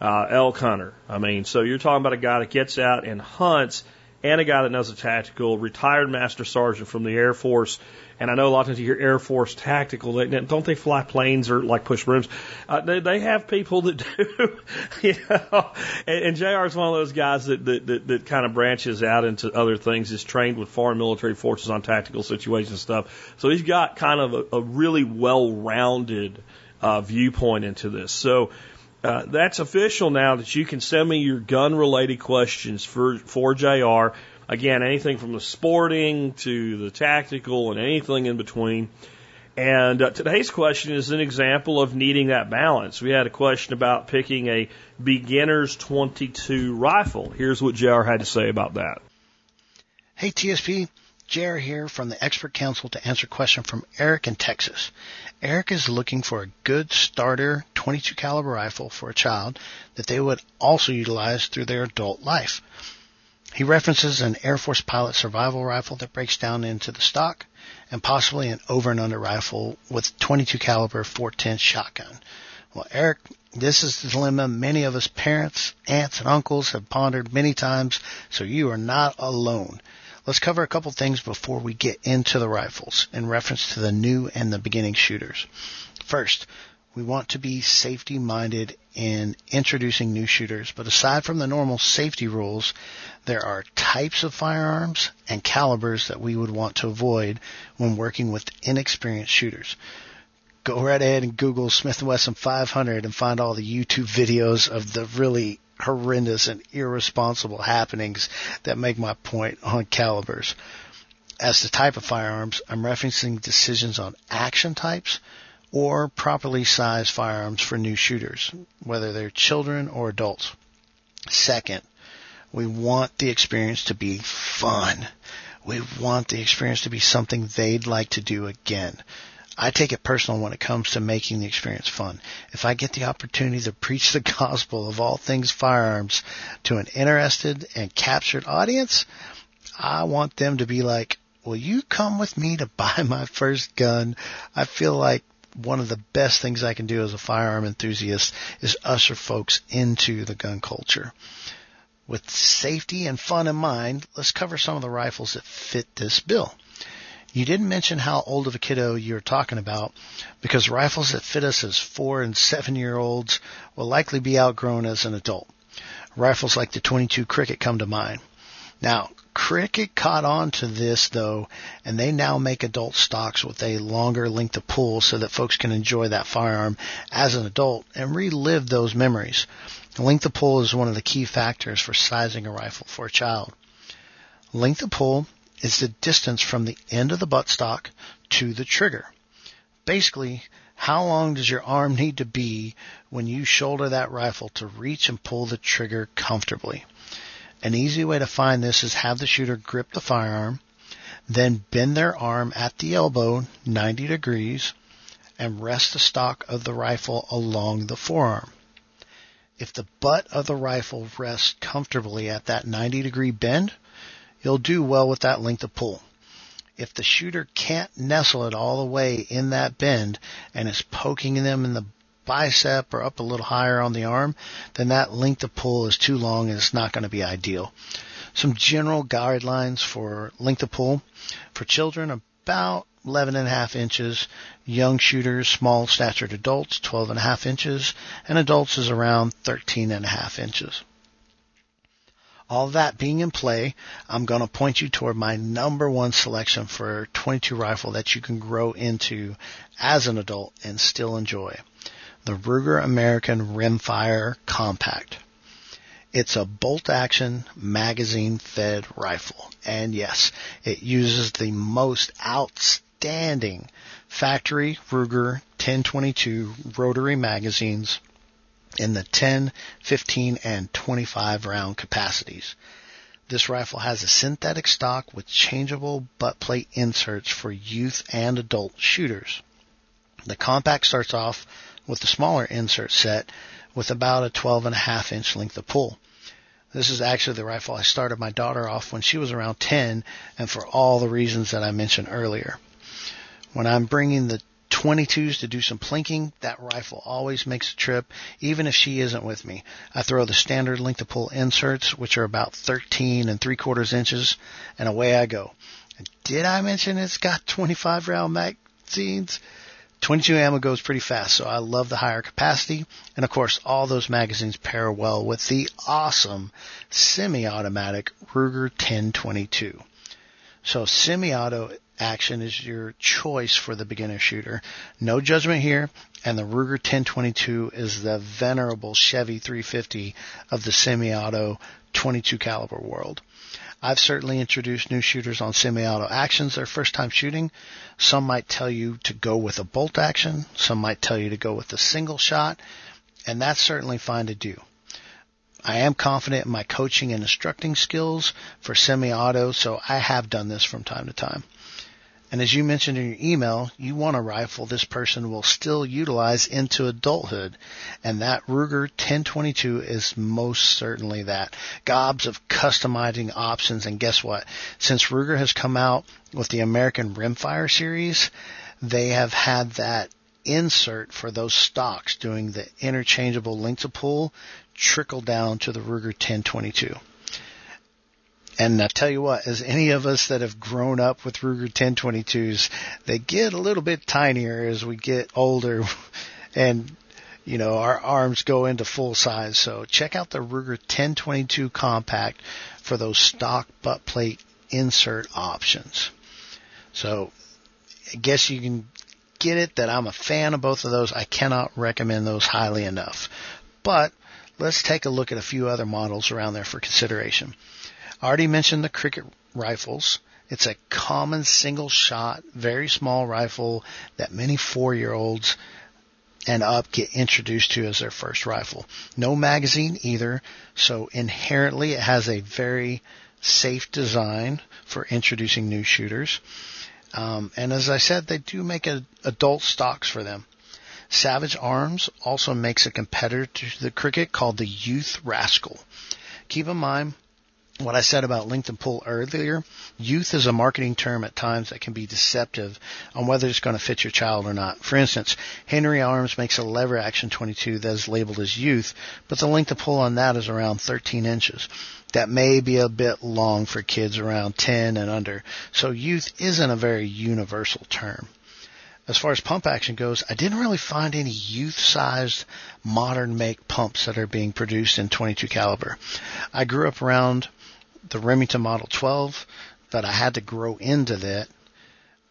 uh, elk hunter. I mean, so you're talking about a guy that gets out and hunts and a guy that knows a tactical, retired master sergeant from the Air Force. And I know a lot of times you hear Air Force tactical. They, don't they fly planes or like push brooms? Uh, they, they have people that *laughs* do, you know. And, and JR is one of those guys that, that, that, that kind of branches out into other things, is trained with foreign military forces on tactical situations and stuff. So he's got kind of a, a really well rounded uh, viewpoint into this. So, uh, that's official now that you can send me your gun related questions for, for JR. Again, anything from the sporting to the tactical and anything in between. And uh, today's question is an example of needing that balance. We had a question about picking a beginner's 22 rifle. Here's what JR had to say about that. Hey TSP, JR here from the Expert Council to answer a question from Eric in Texas. Eric is looking for a good starter 22 caliber rifle for a child that they would also utilize through their adult life. He references an Air Force pilot survival rifle that breaks down into the stock and possibly an over and under rifle with 22 caliber 410 shotgun. Well, Eric, this is the dilemma many of us parents, aunts, and uncles have pondered many times, so you are not alone. Let's cover a couple things before we get into the rifles in reference to the new and the beginning shooters. First, we want to be safety minded in introducing new shooters, but aside from the normal safety rules, there are types of firearms and calibers that we would want to avoid when working with inexperienced shooters. Go right ahead and Google Smith & Wesson 500 and find all the YouTube videos of the really horrendous and irresponsible happenings that make my point on calibers. As the type of firearms, I'm referencing decisions on action types or properly sized firearms for new shooters, whether they're children or adults. Second, we want the experience to be fun. We want the experience to be something they'd like to do again. I take it personal when it comes to making the experience fun. If I get the opportunity to preach the *laughs* gospel of all things firearms to an interested and captured audience, I want them to be like, will you come with me to *laughs* buy my first gun? I feel like one of the best things I can do as a firearm enthusiast is usher folks into the gun culture. With safety and fun in mind, let's cover some of the rifles that fit this bill. You didn't mention how old of a kiddo you're talking about because rifles that fit us as four and seven year olds will likely be outgrown as an adult. Rifles like the 22 Cricket come to mind. Now, Cricket caught on to this though, and they now make adult stocks with a longer length of pull so that folks can enjoy that firearm as an adult and relive those memories. Length of pull is one of the key factors for sizing a rifle for a child. Length of pull is the distance from the end of the buttstock to the trigger. Basically, how long does your arm need to be when you shoulder that rifle to reach and pull the trigger comfortably? An easy way to find this is have the shooter grip the firearm, then bend their arm at the elbow 90 degrees and rest the stock of the rifle along the forearm. If the butt of the rifle rests comfortably at that 90 degree bend, you'll do well with that length of pull. If the shooter can't nestle it all the way in that bend and is poking them in the bicep or up a little higher on the arm, then that length of pull is too long and it's not going to be ideal. Some general guidelines for length of pull for children about 11 and a half inches, young shooters, small statured adults 12 and a half inches, and adults is around 13 and a half inches. All that being in play, I'm going to point you toward my number one selection for 22 rifle that you can grow into as an adult and still enjoy. The Ruger American Rimfire Compact. It's a bolt action magazine fed rifle. And yes, it uses the most outstanding factory Ruger 1022 rotary magazines in the 10, 15, and 25 round capacities. This rifle has a synthetic stock with changeable butt plate inserts for youth and adult shooters. The compact starts off with the smaller insert set with about a 12 and a half inch length of pull. This is actually the rifle I started my daughter off when she was around 10 and for all the reasons that I mentioned earlier. When I'm bringing the 22s to do some plinking, that rifle always makes a trip, even if she isn't with me. I throw the standard length of pull inserts, which are about 13 and 3 quarters inches, and away I go. Did I mention it's got 25 round magazines? 22 ammo goes pretty fast, so I love the higher capacity. And of course, all those magazines pair well with the awesome semi-automatic Ruger 1022. So semi-auto action is your choice for the beginner shooter. No judgment here, and the Ruger 1022 is the venerable Chevy 350 of the semi-auto 22 caliber world. I've certainly introduced new shooters on semi-auto actions their first time shooting. Some might tell you to go with a bolt action. Some might tell you to go with a single shot. And that's certainly fine to do. I am confident in my coaching and instructing skills for semi-auto, so I have done this from time to time. And as you mentioned in your email, you want a rifle this person will still utilize into adulthood. And that Ruger 1022 is most certainly that. Gobs of customizing options. And guess what? Since Ruger has come out with the American Rimfire series, they have had that insert for those stocks doing the interchangeable length of pull trickle down to the Ruger 1022. And I tell you what, as any of us that have grown up with Ruger 1022s, they get a little bit tinier as we get older *laughs* and you know, our arms go into full size. So check out the Ruger 1022 compact for those stock butt plate insert options. So I guess you can get it that I'm a fan of both of those. I cannot recommend those highly enough. But let's take a look at a few other models around there for consideration. I already mentioned the Cricket rifles. It's a common single shot, very small rifle that many four year olds and up get introduced to as their first rifle. No magazine either, so inherently it has a very safe design for introducing new shooters. Um, and as I said, they do make a, adult stocks for them. Savage Arms also makes a competitor to the Cricket called the Youth Rascal. Keep in mind, what I said about length and pull earlier, youth is a marketing term at times that can be deceptive on whether it's going to fit your child or not. For instance, Henry Arms makes a lever action 22 that is labeled as youth, but the length of pull on that is around 13 inches. That may be a bit long for kids around 10 and under, so youth isn't a very universal term. As far as pump action goes, I didn't really find any youth-sized modern make pumps that are being produced in 22 caliber. I grew up around the Remington Model 12, but I had to grow into that.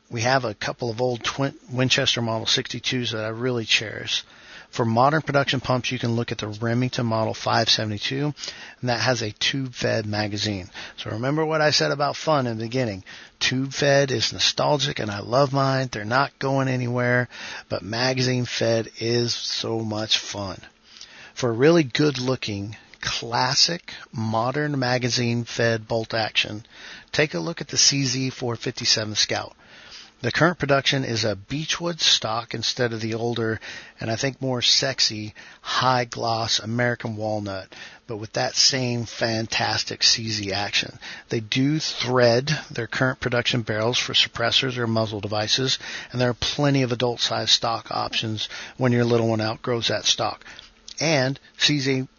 We have a couple of old twin, Winchester Model 62s that I really cherish. For modern production pumps, you can look at the Remington Model 572, and that has a tube-fed magazine. So remember what I said about fun in the beginning. Tube-fed is nostalgic, and I love mine. They're not going anywhere, but magazine-fed is so much fun. For a really good-looking classic modern magazine fed bolt action, take a look at the CZ457 Scout. The current production is a beechwood stock instead of the older and I think more sexy high gloss American walnut, but with that same fantastic CZ action. They do thread their current production barrels for suppressors or muzzle devices, and there are plenty of adult size stock options when your little one outgrows that stock. And CZ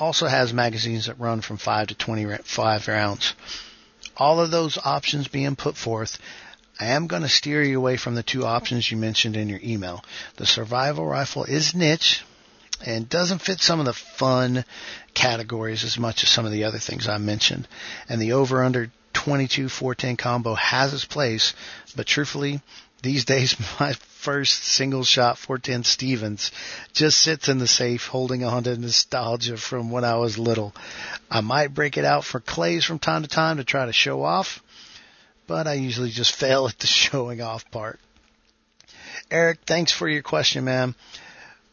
also has magazines that run from 5 to 25 rounds. All of those options being put forth, I am going to steer you away from the two options you mentioned in your email. The survival rifle is niche and doesn't fit some of the fun categories as much as some of the other things I mentioned. And the over under 22 410 combo has its place, but truthfully, these days *laughs* my first single shot 410 Stevens just sits in the safe holding on to nostalgia from when I was little. I might break it out for clays from time to time to try to show off, but I usually just *laughs* fail at the showing off part. Eric, thanks for your question, man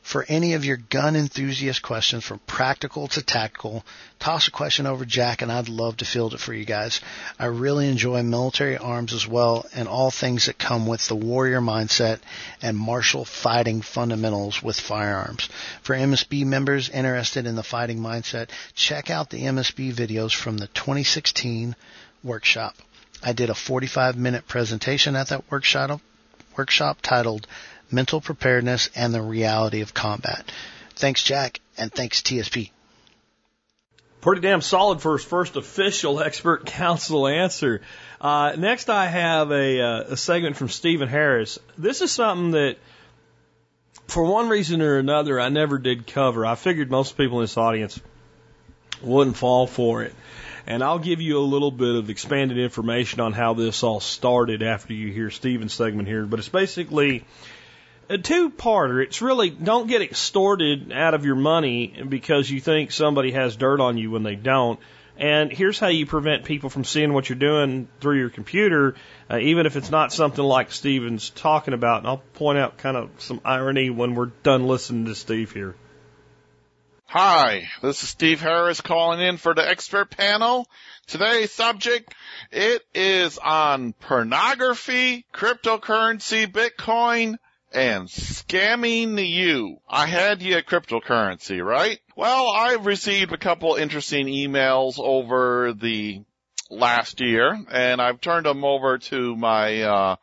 for any of your gun enthusiast questions from practical to tactical, toss a question over Jack and I'd love to field it for you guys. I really enjoy military arms as well and all things that come with the warrior mindset and martial fighting fundamentals with firearms. For MSB members interested in the fighting mindset, check out the MSB videos from the 2016 workshop. I did a 45 minute presentation at that workshop, workshop titled mental preparedness, and the reality of combat. Thanks, Jack, and thanks, TSP. Pretty damn solid for his first official *laughs* expert council answer. Uh, next, I have a, uh, a segment from Stephen Harris. This is something that, for one reason or another, I never did cover. I figured most people in this audience wouldn't fall for it. And I'll give you a little bit of expanded information on how this all started after you hear Stephen's segment here. But it's basically a two parter. It's really don't get extorted out of your money because you think somebody has dirt on you when they don't. And here's how you prevent people from seeing what you're doing through your computer, uh, even if it's not something like Steven's talking about. And I'll point out kind of some irony when we're done listening to Steve here. Hi, this is Steve Harris calling in for the expert panel. Today's subject, it is on pornography, cryptocurrency, Bitcoin, and scamming you. I had you at cryptocurrency, right? Well, I've received a couple interesting emails over the last year and I've turned them over to my, uh,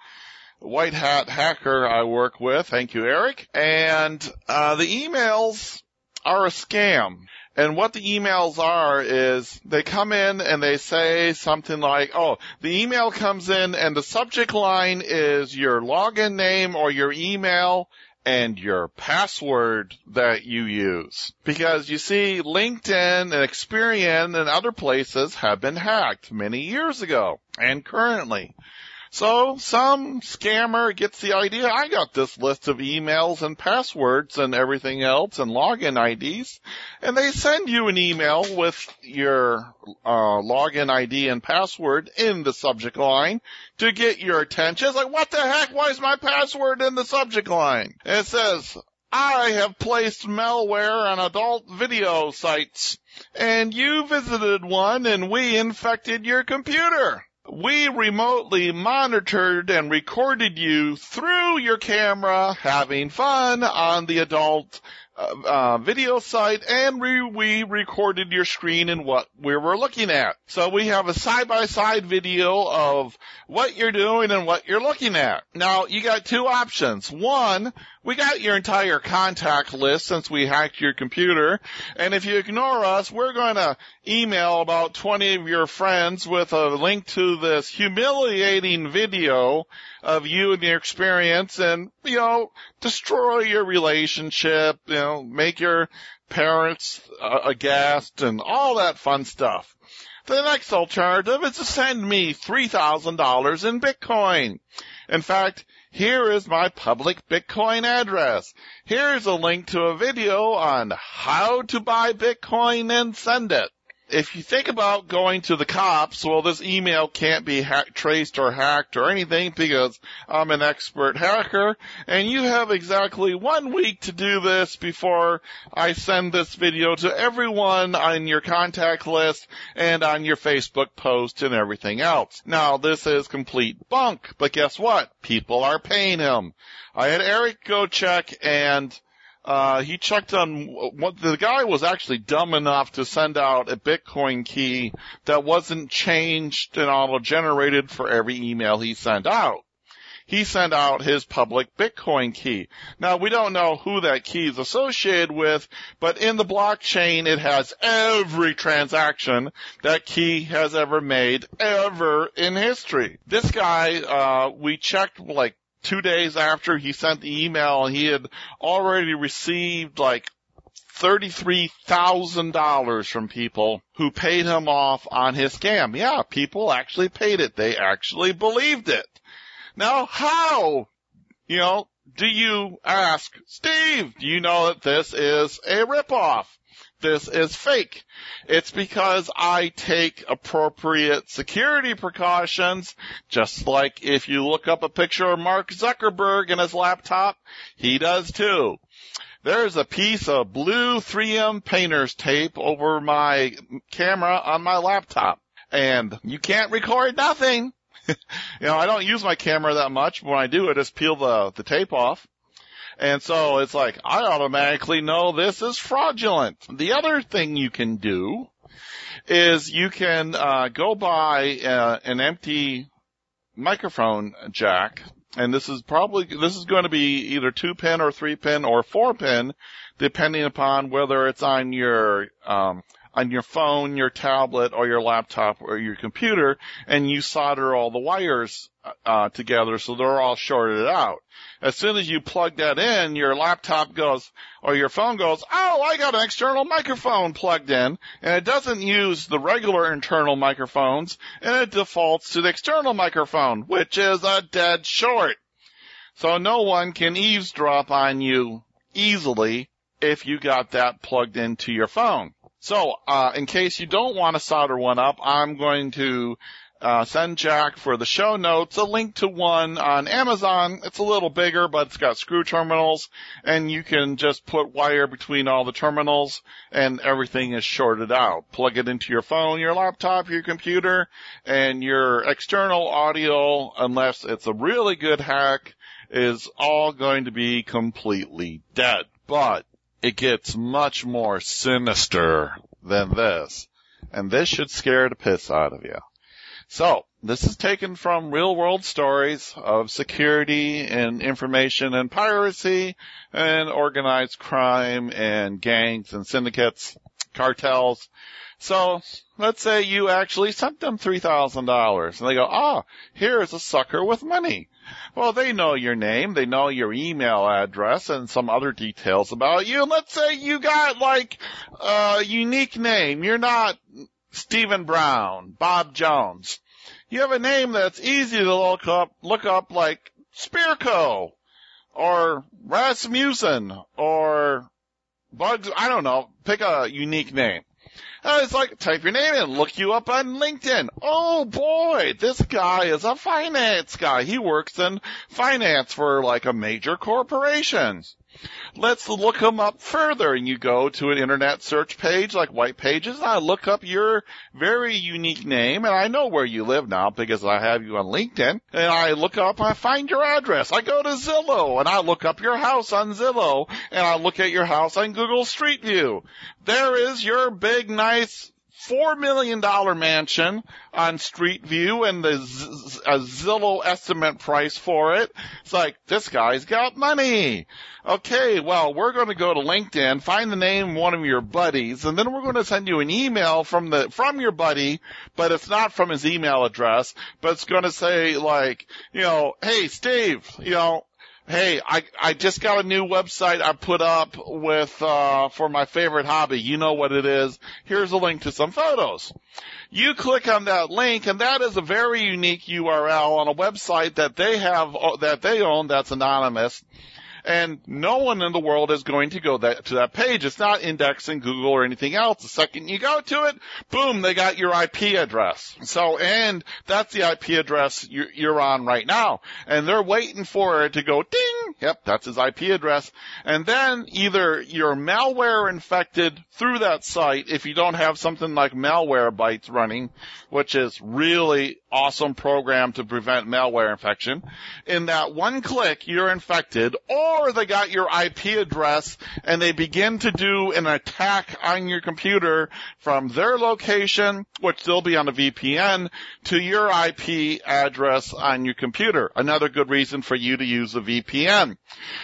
white hat hacker I work with. Thank you, Eric. And, uh, the emails are a scam. And what the emails are is they come in and they say something like, oh, the email comes in and the subject line is your login name or your email and your password that you use. Because you see, LinkedIn and Experian and other places have been hacked many years ago and currently. So some scammer gets the idea, I got this list of emails and passwords and everything else and login IDs, and they send you an email with your uh, login ID and password in the subject line to get your attention. It's like, what the heck? Why is my password in the subject line? And it says, I have placed malware on adult video sites and you visited one and we infected your computer. We remotely monitored and recorded you through your camera having fun on the adult uh, uh, video site and we, we recorded your screen and what we were looking at. So we have a side by side video of what you're doing and what you're looking at. Now you got two options. One, we got your entire contact list since we hacked your computer. And if you ignore us, we're going to email about 20 of your friends with a link to this humiliating video of you and your experience and, you know, destroy your relationship, you know, make your parents uh, aghast and all that fun stuff. The next alternative is to send me $3,000 in Bitcoin. In fact, here is my public Bitcoin address. Here's a link to a video on how to buy Bitcoin and send it if you think about going to the cops, well, this email can't be traced or hacked or anything because I'm an expert hacker and you have exactly one week to do this before I send this video to everyone on your contact list and on your Facebook post and everything else. Now, this is complete bunk, but guess what? People are paying him. I had Eric go check and uh, he checked on what the guy was actually dumb enough to send out a Bitcoin key that wasn't changed and auto generated for every email he sent out. He sent out his public Bitcoin key. Now we don't know who that key is associated with, but in the blockchain it has every transaction that key has ever made ever in history. This guy, uh, we checked like two days after he sent the email, he had already received like $33,000 from people who paid him off on his scam. Yeah, people actually paid it. They actually believed it. Now, how, you know, do you ask, Steve, do you know that this is a ripoff? This is fake. It's because I take appropriate security precautions, just like if you look up a picture of Mark Zuckerberg in his laptop, he does too. There's a piece of blue 3M painter's tape over my camera on my laptop and you can't record nothing. *laughs* you know, I don't use my camera that much. But when I do, I just peel the, the tape off. And so it's like, I automatically know this is fraudulent. The other thing you can do is you can uh, go buy uh, an empty microphone jack, and this is probably this is going to be either two pin or three pin or four pin, depending upon whether it's on your um, on your phone, your tablet, or your laptop or your computer, and you solder all the wires uh, together so they're all shorted out. As soon as you plug that in, your laptop goes, or your phone goes, oh, I got an external microphone plugged in, and it doesn't use the regular internal microphones, and it defaults to the external microphone, which is a dead short. So no one can eavesdrop on you easily if you got that plugged into your phone. So, uh, in case you don't want to solder one up, I'm going to uh, send Jack for the show notes a link to one on Amazon. It's a little bigger, but it's got screw terminals, and you can just put wire between all the terminals, and everything is shorted out. Plug it into your phone, your laptop, your computer, and your external audio, unless it's a really good hack, is all going to be completely dead. But it gets much more sinister than this. And this should scare the piss out of you. So, this is taken from real world stories of security and information and piracy and organized crime and gangs and syndicates, cartels. So let's say you actually sent them $3,000 and they go, ah, here's a sucker with money. Well, they know your name, they know your email address and some other details about you. Let's say you got like a unique name. You're not Stephen Brown, Bob Jones you have a name that's easy to look up, look up like Spearco or Rasmussen or Bugs, I don't know, pick a unique name. Uh, it's like type your name in, look you up on LinkedIn. Oh boy, this guy is a finance guy. He works in finance for like a major corporation. Let's look them up further. And you go to an internet search page like White Pages. And I look up your very unique name and I know where you live now because I have you on LinkedIn. And I look up, I find your address. I go to Zillow and I look up your house on Zillow and I look at your house on Google Street View. There is your big, nice four million dollar mansion on Street View and the Z- a Zillow estimate price for it. It's like this guy's got money. Okay, well we're going to go to LinkedIn, find the name of one of your buddies, and then we're going to send you an email from the from your buddy, but it's not from his email address, but it's going to say like, you know, hey Steve, you know, Hey, I I just got a new website I put up with uh for my favorite hobby. You know what it is. Here's a link to some photos. You click on that link and that is a very unique URL on a website that they have that they own that's anonymous and no one in the world is going to go that, to that page. It's not indexing Google or anything else. The second you go to it, boom, they got your IP address. So, and that's the IP address you're, you're on right now. And they're waiting for it to go ding. Yep, that's his IP address. And then either you're malware infected through that site if you don't have something like Malwarebytes running, which is really awesome program to prevent malware infection. In that one click, you're infected, or they got your IP address and they begin to do an attack on your computer from their location, which they'll be on a VPN, to your IP address on your computer. Another good reason for you to use a VPN.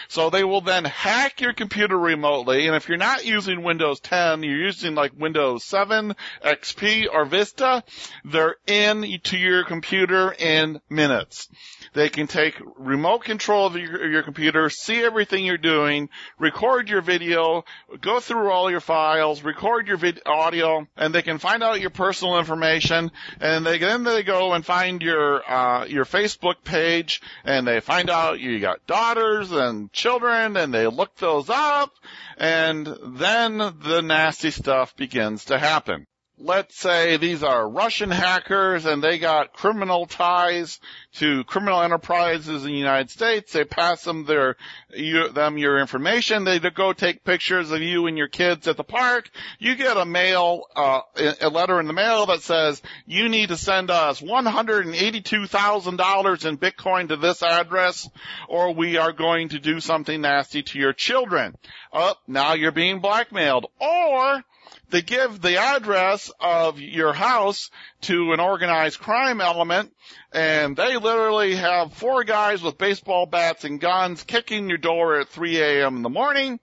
So they will then hack your computer remotely, and if you're not using Windows 10, you're using like Windows 7, XP, or Vista, they're in to your computer in minutes. They can take remote control of your, your, computer, see everything you're doing, record your video, go through all your files, record your vid- audio, and they can find out your personal information. And they then they go and find your uh, your Facebook page, and they find out you got daughters and children, and they look those up, and then the nasty stuff begins to happen let's say these are Russian hackers and they got criminal ties to criminal enterprises in the United States. They pass them their, you, them your information. They go take pictures of you and your kids at the park. You get a mail, uh, a letter in the mail that says you need to send us $182,000 in Bitcoin to this address or we are going to do something nasty to your children. Oh, now you're being blackmailed. Or they give the address of your house to an organized crime element and they literally have four guys with baseball bats and guns kicking your door at 3 a.m. in the morning.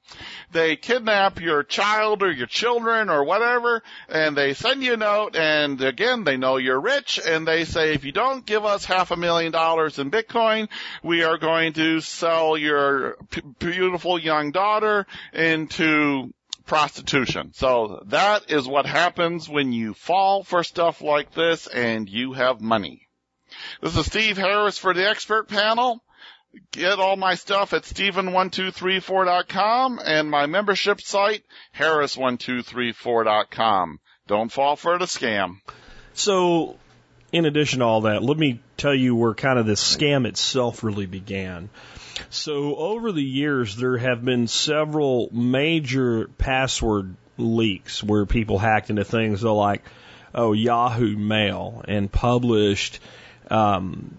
They kidnap your child or your children or whatever and they send you a note and again they know you're rich and they say if you don't give us half a million dollars in Bitcoin, we are going to sell your p- beautiful young daughter into prostitution. So that is what happens when you fall for stuff like this and you have money. This is Steve Harris for the expert panel. Get all my stuff at Stephen1234.com and my membership site, Harris1234.com. Don't fall for the scam. So, in addition to all that, let me tell you where kind of this scam itself really began. So over the years, there have been several major password leaks where people hacked into things like, oh, Yahoo Mail and published, um,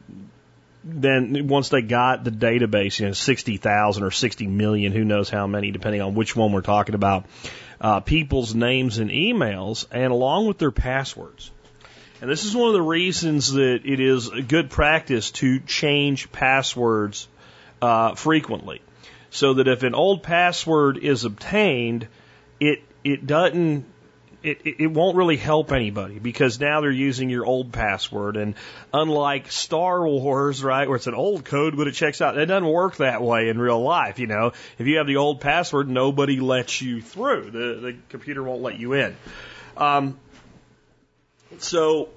then once they got the database, you know, 60,000 or 60 million, who knows how many, depending on which one we're talking about, uh, people's names and emails, and along with their passwords. And this is one of the reasons that it is a good practice to change passwords uh, frequently. So that if an old password is obtained, it it doesn't it, it, won't really help anybody because now they're using your old password. And unlike Star Wars, right, where it's an old code, but it checks out, it doesn't work that way in real life. You know, if you have the old password, nobody lets you through. The, the computer won't let you in. Um, so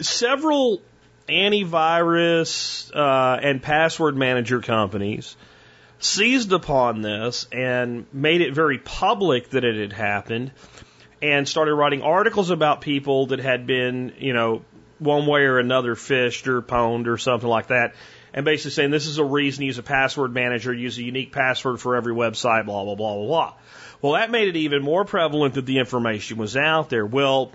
several antivirus uh, and password manager companies seized upon this and made it very public that it had happened and started writing articles about people that had been, you know, one way or another phished or pwned or something like that. And basically saying this is a reason to use a password manager, use a unique password for every website, blah, blah, blah, blah, blah. Well, that made it even more prevalent that the information was out there. Well,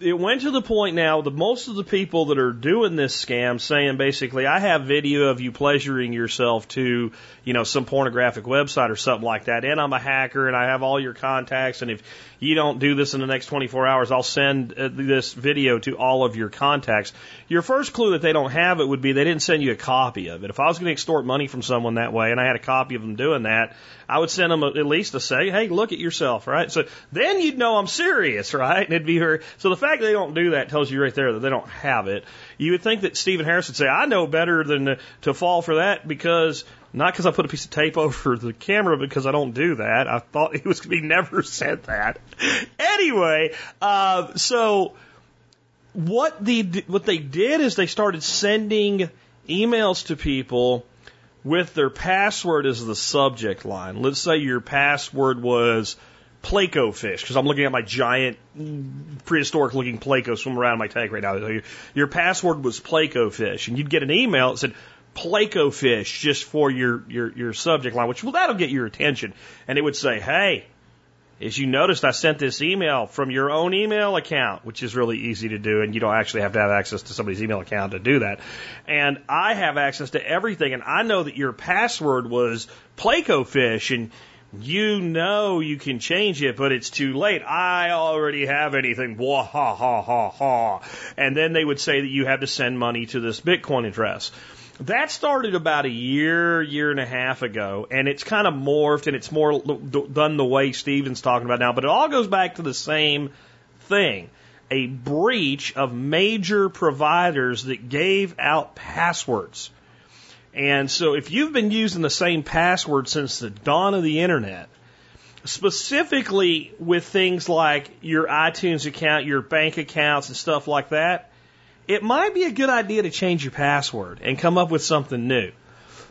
it went to the point now that most of the people that are doing this scam saying basically, I have video of you pleasuring yourself to, you know, some pornographic website or something like that, and I'm a hacker and I have all your contacts, and if you don't do this in the next 24 hours, I'll send uh, this video to all of your contacts. Your first clue that they don't have it would be they didn't send you a copy of it. If I was going to extort money from someone that way and I had a copy of them doing that, I would send them at least to say, hey, look at yourself, right? So then you'd know I'm serious, *laughs* right? And it'd be her. So the fact that they don't do that tells you right there that they don't have it. You would think that Stephen Harris would say, I know better than to fall for that because not because I put a piece of tape over the camera, because I don't do that. I thought *laughs* he was he never said that. anyway, uh, so what the what they did is they started sending emails to people with their password as the subject line. Let's say your password was Pleco fish, because I'm looking at my giant prehistoric looking Pleco swimming around my tank right now. Your password was Pleco fish, and you'd get an email that said, Pleco fish just for your, your, your subject line, which well, that'll get your attention. And it would say, hey, as you noticed, I sent this email from your own email account, which is really easy to do, and you don't actually have to have access to somebody's email account to do that. And I have access to everything, and I know that your password was Pleco fish, and you know you can change it, but it's too late. I already have anything. Blah, ha, ha, ha, ha. And then they would say that you have to send money to this Bitcoin address. That started about a year, year and a half ago, and it's kind of morphed and it's more done the way Steven's talking about now, but it all goes back to the same thing. A breach of major providers that gave out passwords. And so if you've been using the same password since the dawn of the internet, specifically with things like your iTunes account, your bank accounts and stuff like that, it might be a good idea to change your password and come up with something new.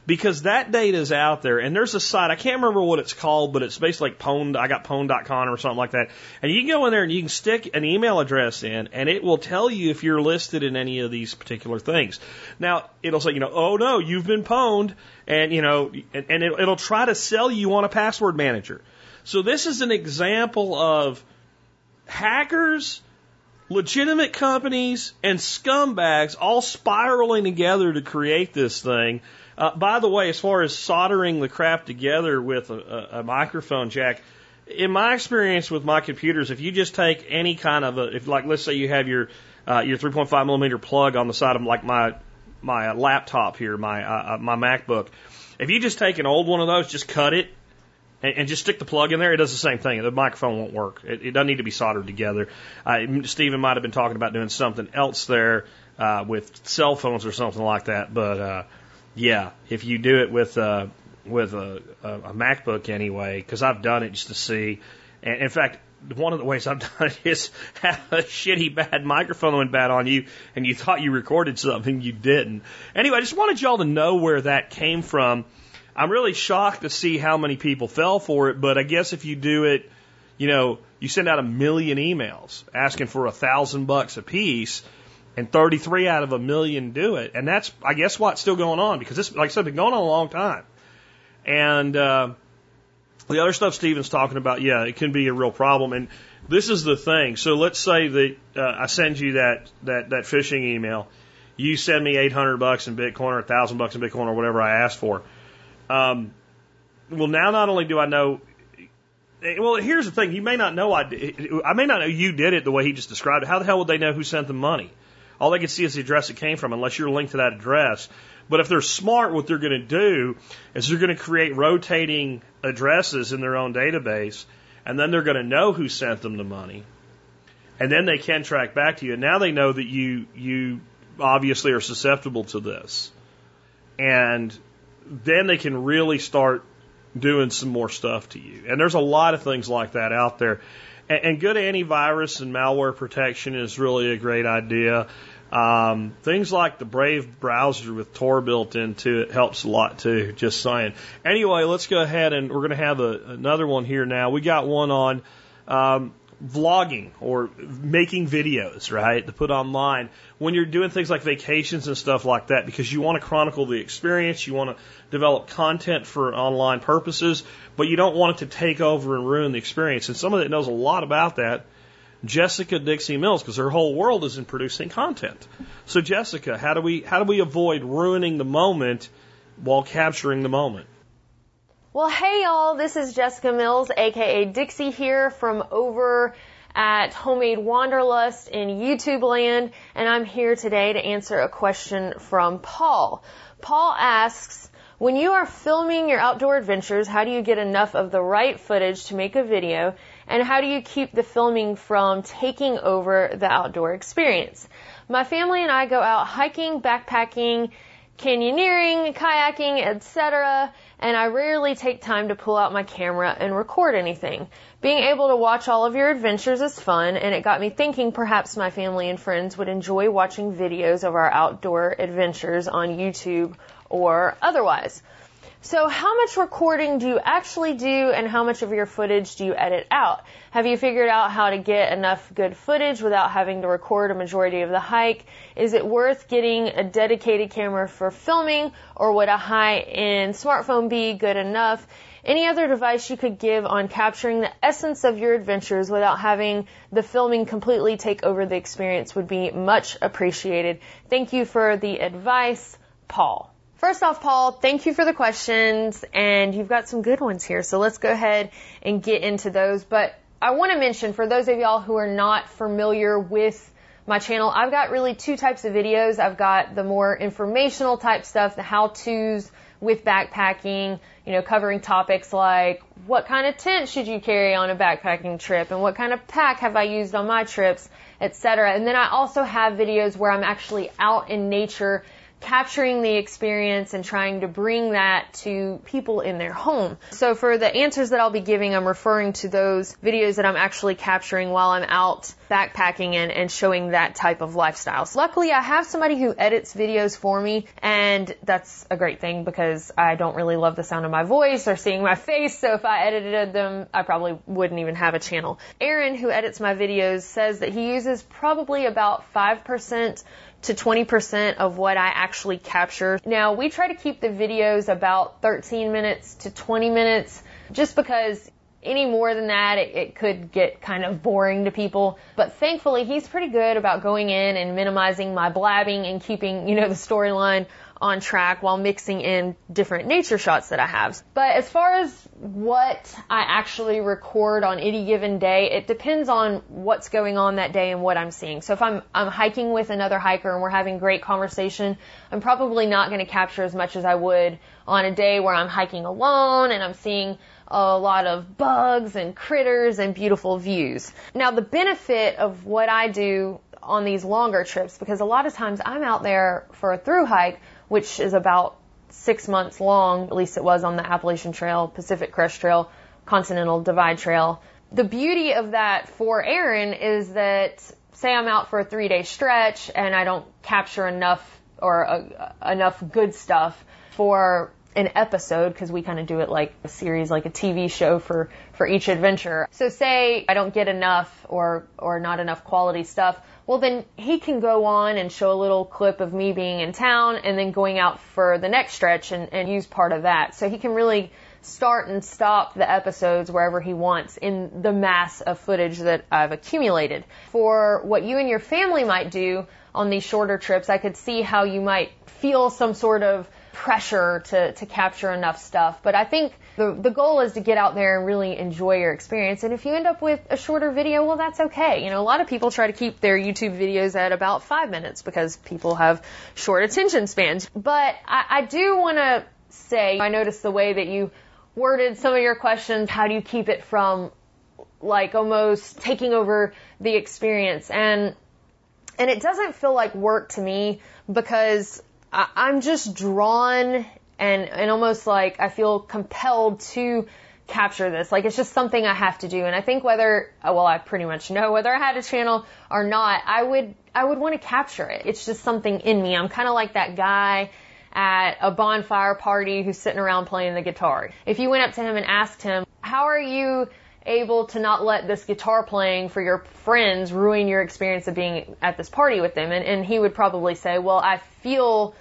Because that data is out there, and there's a site, I can't remember what it's called, but it's basically like pwned, I got pwned.com or something like that. And you can go in there and you can stick an email address in, and it will tell you if you're listed in any of these particular things. Now, it'll say, you know, oh no, you've been pwned, and you know, and, and it, it'll try to sell you on a password manager. So this is an example of hackers legitimate companies and scumbags all spiraling together to create this thing. Uh, by the way, as far as soldering the crap together with a, a, a microphone jack, in my experience with my computers, if you just take any kind of a, if like let's say you have your uh, your 3.5 millimeter plug on the side of like my my laptop here, my uh, uh my MacBook, if you just take an old one of those, just cut it and, and just stick the plug in there, it does the same thing. The microphone won't work. It, it doesn't need to be soldered together. Uh, Stephen might have been talking about doing something else there uh, with cell phones or something like that. But uh, yeah, if you do it with uh, with a, a, MacBook anyway, because I've done it just to see. And in fact, one of the ways *laughs* I've done it is have a shitty bad microphone went bad on you and you thought you recorded something you didn't. Anyway, I just wanted y'all to know where that came from I'm really shocked to see how many people fell for it, but I guess if you do it, you know, you send out a million emails asking for a thousand bucks a piece, and 33 out of a million do it, and that's, I guess, what's still going on because this, like I said, been going on a long time. And uh, the other stuff Steven's talking about, yeah, it can be a real problem. And this is the thing. So let's say that uh, I send you that that that phishing email. You send me 800 bucks in Bitcoin or 1,000 bucks in Bitcoin or whatever I asked for. Um, well, now not only do I know eh, well, here's the thing. You may not know I, I may not know you did it the way he just described it. How the hell would they know who sent the money? All they could see is the address it came from, unless you're linked to that address. But if they're smart, what they're going to do is they're going to create rotating addresses in their own database, and then they're going to know who sent them the money, and then they can track back to you. And now they know that you you obviously are susceptible to this, and then they can really start doing some more stuff to you. And there's a lot of things like that out there. And, and good antivirus and malware protection is really a great idea. Um, things like the Brave browser with Tor built into it helps a lot too. Just saying. Anyway, let's go ahead and we're going to have a, another one here now. We got one on um, vlogging or making videos, right, to put online when you're doing things like vacations and stuff like that because you want to chronicle the experience, you want to develop content for online purposes, but you don't want it to take over and ruin the experience. And someone that knows a lot about that, Jessica Dixie Mills, because her whole world is in producing content. So Jessica, how do we how do we avoid ruining the moment while capturing the moment? Well, hey y'all, this is Jessica Mills, aka Dixie here from over at Homemade Wanderlust in YouTube land, and I'm here today to answer a question from Paul. Paul asks, when you are filming your outdoor adventures, how do you get enough of the right footage to make a video? And how do you keep the filming from taking over the outdoor experience? My family and I go out hiking, backpacking, canyoneering, kayaking, etc., and I rarely take time to pull out my camera and record anything. Being able to watch all of your adventures is fun, and it got me thinking perhaps my family and friends would enjoy watching videos of our outdoor adventures on YouTube or otherwise. So how much recording do you actually do and how much of your footage do you edit out? Have you figured out how to get enough good footage without having to record a majority of the hike? Is it worth getting a dedicated camera for filming or would a high-end smartphone be good enough? Any other device you could give on capturing the essence of your adventures without having the filming completely take over the experience would be much appreciated. Thank you for the advice, Paul. First off, Paul, thank you for the questions, and you've got some good ones here, so let's go ahead and get into those. But I want to mention, for those of y'all who are not familiar with my channel, I've got really two types of videos. I've got the more informational type stuff, the how-tos with backpacking, you know, covering topics like what kind of tent should you carry on a backpacking trip and what kind of pack have I used on my trips, etc. And then I also have videos where I'm actually out in nature capturing the experience and trying to bring that to people in their home. So for the answers that I'll be giving, I'm referring to those videos that I'm actually capturing while I'm out backpacking and, and showing that type of lifestyle. So luckily I have somebody who edits videos for me and that's a great thing because I don't really love the sound of my voice or seeing my *laughs* face. So if I edited them, I probably wouldn't even have a channel. Aaron, who edits my videos, says that he uses probably about 5% to 20% of what I actually capture. Now, we try to keep the videos about 13 minutes to 20 minutes just because any more than that, it, it, could get kind of boring to people. But thankfully, he's pretty good about going in and minimizing my blabbing and keeping, you know, the storyline on track while mixing in different nature shots that I have. But as far as what I actually record on any given day, it depends on what's going on that day and what I'm seeing. So if I'm I'm hiking with another hiker and we're having great conversation, I'm probably not going to capture as much as I would on a day where I'm hiking alone and I'm seeing a lot of bugs and critters and beautiful views. Now the benefit of what I do on these longer trips because a lot of times I'm out there for a through hike which is about six months long, at least it was on the Appalachian Trail, Pacific Crest Trail, Continental Divide Trail. The beauty of that for Aaron is that say I'm out for a three day stretch and I don't capture enough or uh, enough good stuff for an episode because we kind of do it like a series, like a TV show for for each adventure. So say I don't get enough or or not enough quality stuff, well then he can go on and show a little clip of me being in town and then going out for the next stretch and, and use part of that. So he can really start and stop the episodes wherever he wants in the mass of footage that I've accumulated. For what you and your family might do on these shorter trips, I could see how you might feel some sort of pressure to, to capture enough stuff. But I think the, the goal is to get out there and really enjoy your experience. And if you end up with a shorter video, well, that's okay. You know, a lot of people try to keep their YouTube videos at about five minutes because people have short attention spans. But I, I do want to say, I noticed the way that you worded some of your questions. How do you keep it from like almost taking over the experience? And, and it doesn't feel like work to me because I, I'm just drawn and, and almost like I feel compelled to capture this. Like it's just something I have to do. And I think whether, uh, well, I pretty much know whether I had a channel or not, I would, I would want to capture it. It's just something in me. I'm kind of like that guy at a bonfire party who's sitting around playing the guitar. If you went up to him and asked him, how are you able to not let this guitar playing for your friends ruin your experience of being at this party with them? And, and he would probably say, well, I feel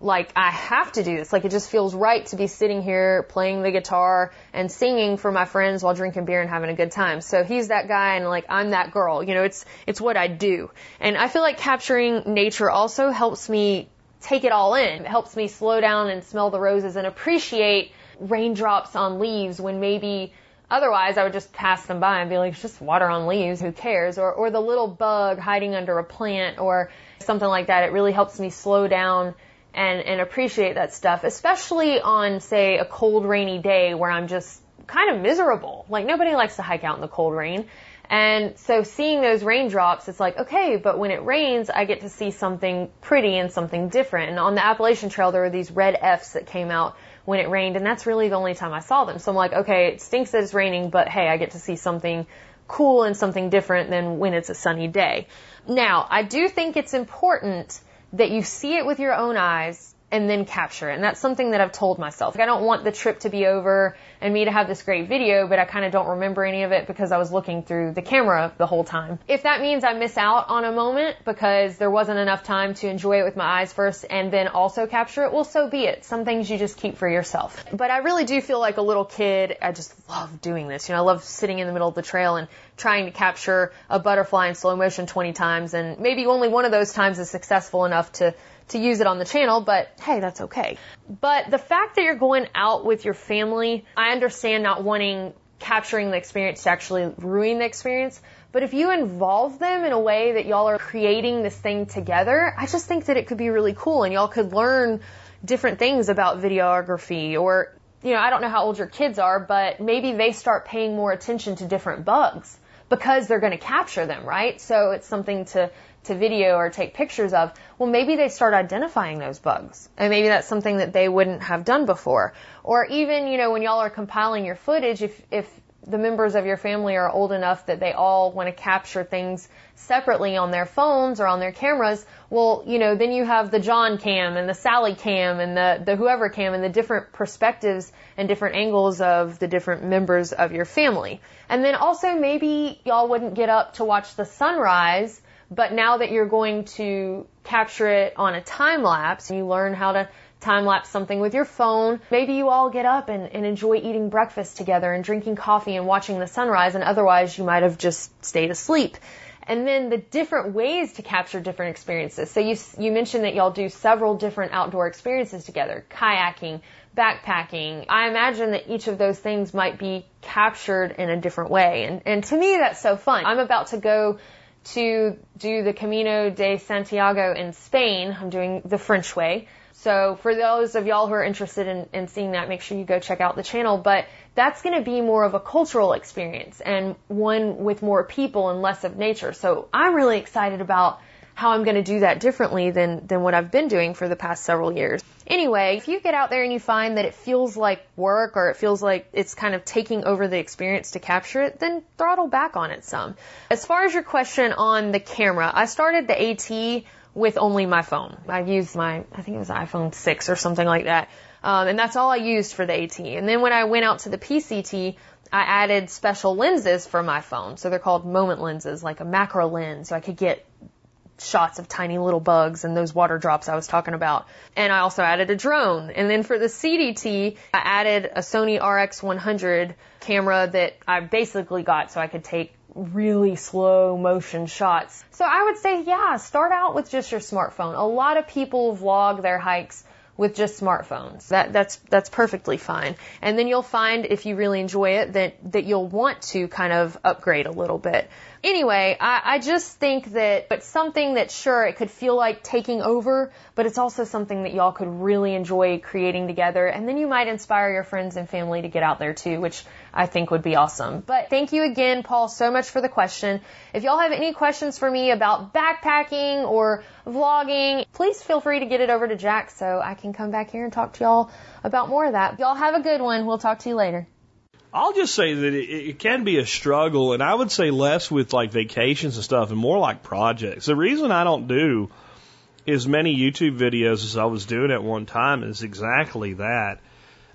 like I have to do this. Like it just feels right to be sitting here playing the guitar and singing for my friends while drinking beer and having a good time. So he's that guy and like I'm that girl. You know, it's it's what I do. And I feel like capturing nature also helps me take it all in. It helps me slow down and smell the roses and appreciate raindrops on leaves when maybe Otherwise, I would just pass them by and be like, it's just water on leaves, who cares? Or, or the little bug hiding under a plant or something like that. It really helps me slow down and, and appreciate that stuff, especially on, say, a cold, rainy day where I'm just kind of miserable. Like nobody likes to hike out in the cold rain. And so seeing those raindrops, it's like, okay, but when it rains, I get to see something pretty and something different. And on the Appalachian Trail, there were these red efts that came out when it rained, and that's really the only time I saw them. So I'm like, okay, it stinks that it's raining, but hey, I get to see something cool and something different than when it's a sunny day. Now, I do think it's important that you see it with your own eyes and then capture it. And that's something that I've told myself. Like, I don't want the trip to be over and me to have this great video, but I kind of don't remember any of it because I was looking through the camera the whole time. If that means I miss out on a moment because there wasn't enough time to enjoy it with my eyes first and then also capture it, well, so be it. Some things you just keep for yourself. But I really do feel like a little kid. I just love doing this. You know, I love sitting in the middle of the trail and trying to capture a butterfly in slow motion 20 times and maybe only one of those times is successful enough to to use it on the channel, but hey, that's okay. But the fact that you're going out with your family, I understand not wanting capturing the experience to actually ruin the experience. But if you involve them in a way that y'all are creating this thing together, I just think that it could be really cool and y'all could learn different things about videography or, you know, I don't know how old your kids are, but maybe they start paying more attention to different bugs because they're going to capture them, right? So it's something to to video or take pictures of, well, maybe they start identifying those bugs. And maybe that's something that they wouldn't have done before. Or even, you know, when y'all are compiling your footage, if, if the members of your family are old enough that they all want to capture things separately on their phones or on their cameras, well, you know, then you have the John cam and the Sally cam and the, the whoever cam and the different perspectives and different angles of the different members of your family. And then also maybe y'all wouldn't get up to watch the sunrise but now that you're going to capture it on a time lapse, you learn how to time lapse something with your phone. Maybe you all get up and, and, enjoy eating breakfast together and drinking coffee and watching the sunrise, and otherwise you might have just stayed asleep. And then the different ways to capture different experiences. So you, you mentioned that y'all do several different outdoor experiences together, kayaking, backpacking. I imagine that each of those things might be captured in a different way. And, and to me, that's so fun. I'm about to go to do the Camino de Santiago in Spain. I'm doing the French way. So for those of y'all who are interested in, in seeing that, make sure you go check out the channel. But that's going to be more of a cultural experience and one with more people and less of nature. So I'm really excited about how I'm going to do that differently than, than what I've been doing for the past several years. Anyway, if you get out there and you find that it feels like work or it feels like it's kind of taking over the experience to capture it, then throttle back on it some. As far as your question on the camera, I started the AT with only my phone. I've used my, I think it was iPhone 6 or something like that. Um, and that's all I used for the AT. And then when I went out to the PCT, I added special lenses for my phone. So they're called moment lenses, like a macro lens. So I could get shots of tiny little bugs and those water drops I was talking about. And I also added a drone. And then for the CDT, I added a Sony RX100 camera that I basically got so I could take really slow motion shots. So I would say, yeah, start out with just your smartphone. A lot of people vlog their hikes with just smartphones. That that's that's perfectly fine. And then you'll find if you really enjoy it that that you'll want to kind of upgrade a little bit. Anyway, I, I just think that it's something that sure it could feel like taking over, but it's also something that y'all could really enjoy creating together. And then you might inspire your friends and family to get out there too, which I think would be awesome. But thank you again, Paul, so much for the question. If y'all have any questions for me about backpacking or vlogging, please feel free to get it over to Jack so I can come back here and talk to y'all about more of that. Y'all have a good one. We'll talk to you later. I'll just say that it, it can be a struggle, and I would say less with like vacations and stuff, and more like projects. The reason I don't do as many YouTube videos as I was doing at one time is exactly that.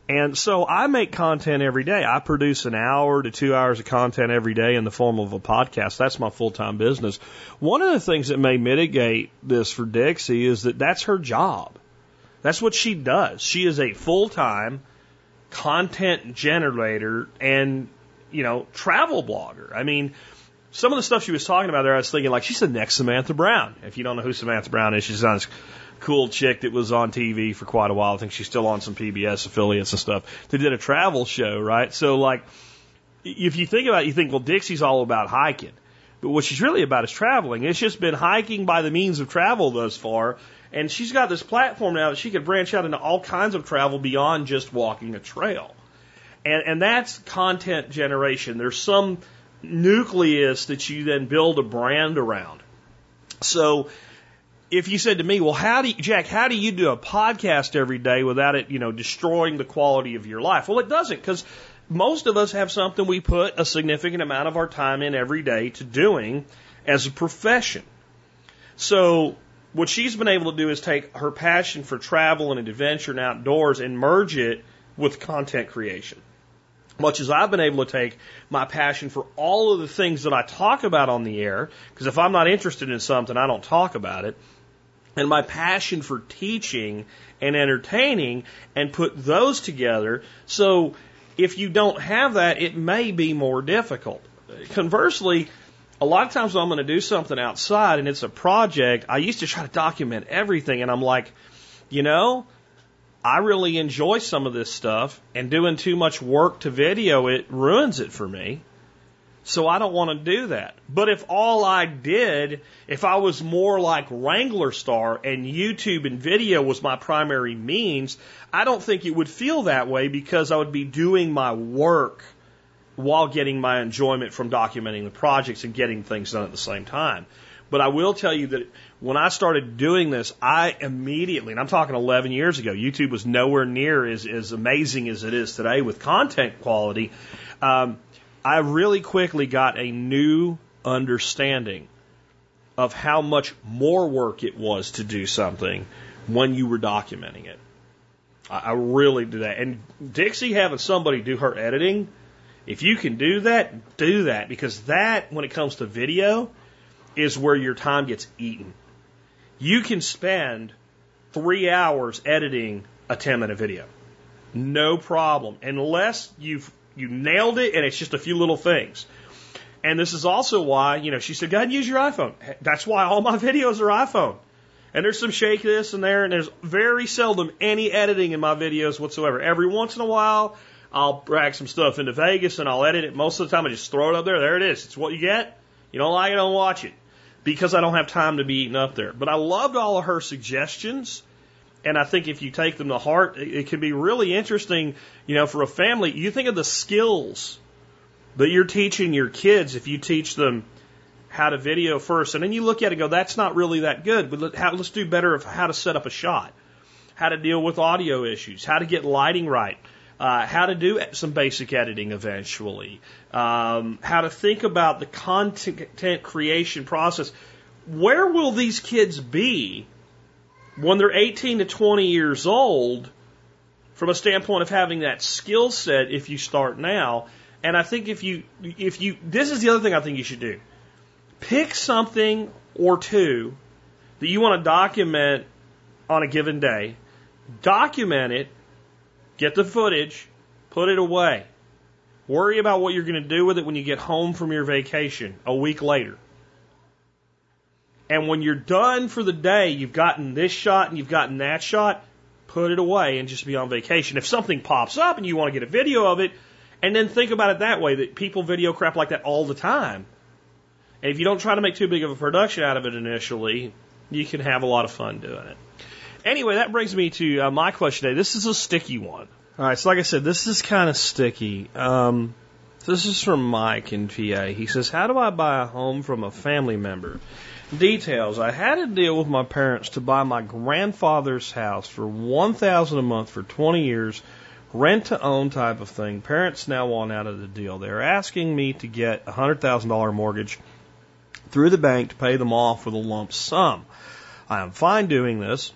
And so I make content every day. I produce an hour to two hours of content every day in the form of a podcast. That's my full time business. One of the things that may mitigate this for Dixie is that that's her job. That's what she does. She is a full time content generator and, you know, travel blogger. I mean, some of the stuff she was talking about there, I was thinking like she's the next Samantha Brown. If you don't know who Samantha Brown is, she's on this cool chick that was on TV for quite a while. I think she's still on some PBS affiliates and stuff. They did a travel show, right? So like, if you think about it, you think, well, Dixie's all about hiking. But what she's really about is traveling. It's just been hiking by the means of travel thus far. And she's got this platform now that she could branch out into all kinds of travel beyond just walking a trail. And, and that's content generation. There's some nucleus that you then build a brand around. So if you said to me, well, how do you, Jack, how do you do a podcast every day without it, you know, destroying the quality of your life? Well, it doesn't because most of us have something we put a significant amount of our time in every day to doing as a profession. So what she's been able to do is take her passion for travel and adventure and outdoors and merge it with content creation. Much as I've been able to take my passion for all of the things that I talk about on the air, because if I'm not interested in something, I don't talk about it, and my passion for teaching and entertaining and put those together. So if you don't have that, it may be more difficult. Conversely, a lot of times when I'm going to do something outside and it's a project, I used to try to document everything and I'm like, you know, I really enjoy some of this stuff and doing too much work to video it ruins it for me. So I don't want to do that. But if all I did, if I was more like Wranglerstar and YouTube and video was my primary means, I don't think it would feel that way because I would be doing my work while getting my enjoyment from documenting the projects and getting things done at the same time. But I will tell you that when I started doing this, I immediately, and I'm talking 11 years ago, YouTube was nowhere near as, as amazing as it is today with content quality. Um, I really quickly got a new understanding of how much more work it was to do something when you were documenting it. I, I really did that. And Dixie having somebody do her editing, if you can do that, do that because that, when it comes to video, is where your time gets eaten. You can spend three hours editing a 10 minute video. No problem. Unless you've, you nailed it and it's just a few little things. And this is also why, you know, she said, go ahead and use your iPhone. That's why all my *laughs* videos are iPhone. And there's some shake this and there, and there's very seldom any editing in my videos whatsoever. Every once in a while, I'll drag some stuff into Vegas and I'll edit it. Most of the time, I just throw it up there. There it is. It's what you get. You don't like it, don't watch it. Because I don't have time to be eaten up there. But I loved all of her suggestions. And I think if you take them to heart, it, it can be really interesting, you know, for a family. You think of the skills that you're teaching your kids if you teach them how to video first. And then you look at it and go, that's not really that good. But let, how, let's do better of how to set up a shot, how to deal with audio issues, how to get lighting right, uh, how to do some basic editing eventually, um, how to think about the content creation process. Where will these kids be when they're 18 to 20 years old from a standpoint of having that skill set if you start now? And I think if you, if you, this is the other thing I think you should do. Pick something or two that you want to document on a given day, document it, Get the footage, put it away. Worry about what you're going to do with it when you get home from your vacation a week later. And when you're done for the day, you've gotten this shot and you've gotten that shot, put it away and just be on vacation. If something pops up and you want to get a video of it, and then think about it that way that people video crap like that all the time. And if you don't try to make too big of a production out of it initially, you can have a lot of fun doing it. Anyway, that brings me to uh, my question today. This is a sticky one. All right, so like I said, this is kind of sticky. Um, this is from Mike in PA. He says, How do I buy a home from a family member? Details. I had a deal with my parents to buy my grandfather's house for one thousand a month for twenty years, rent to own type of thing. Parents now want out of the deal. They're asking me to get a hundred thousand dollar mortgage through the bank to pay them off with a lump sum. I am fine doing this.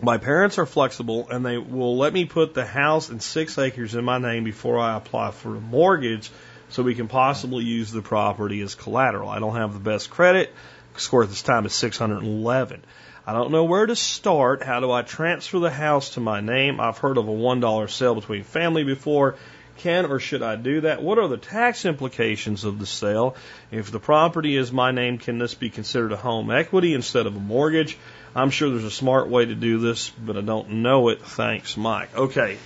My parents are flexible and they will let me put the house and six acres in my name before I apply for a mortgage so we can possibly use the property as collateral. I don't have the best credit. Score at this time is 611. I don't know where to start. How do I transfer the house to my name? I've heard of a $1 sale between family before. Can or should I do that? What are the tax implications of the sale? If the property is my name, can this be considered a home equity instead of a mortgage? I'm sure there's a smart way to do this, but I don't know it. Thanks, Mike. Okay.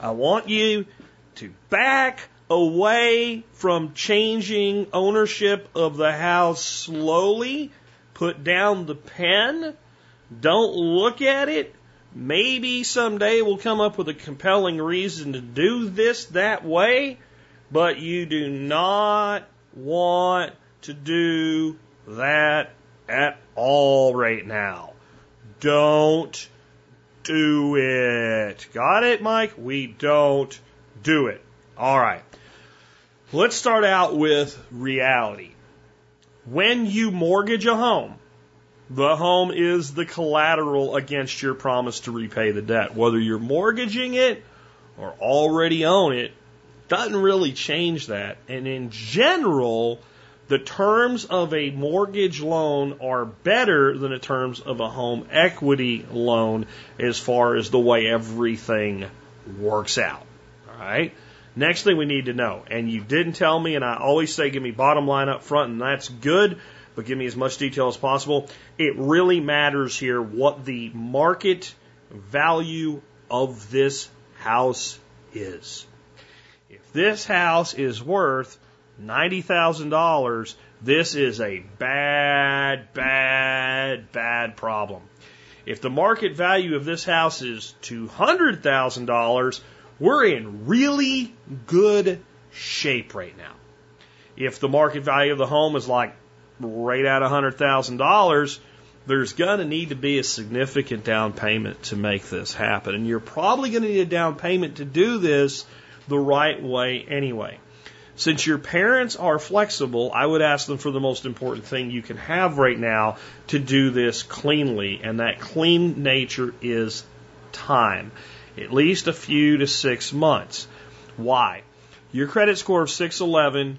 I want you to back away from changing ownership of the house slowly. Put down the pen. Don't look at it. Maybe someday we'll come up with a compelling reason to do this that way, but you do not want to do that at all right now. Don't do it. Got it, Mike? We don't do it. All right. Let's start out with reality. When you mortgage a home, the home is the collateral against your promise to repay the debt. Whether you're mortgaging it or already own it, doesn't really change that. And in general, the terms of a mortgage loan are better than the terms of a home equity loan as far as the way everything works out. All right. Next thing we need to know, and you didn't tell me, and I always say give me bottom line up front, and that's good, but give me as much detail as possible. It really matters here what the market value of this house is. If this house is worth $90,000, this is a bad, bad, bad problem. If the market value of this house is $200,000, we're in really good shape right now. If the market value of the home is like right at $100,000, there's going to need to be a significant down payment to make this happen. And you're probably going to need a down payment to do this the right way anyway. Since your parents are flexible, I would ask them for the most important thing you can have right now to do this cleanly, and that clean nature is time. At least a few to six months. Why? Your credit score of 611,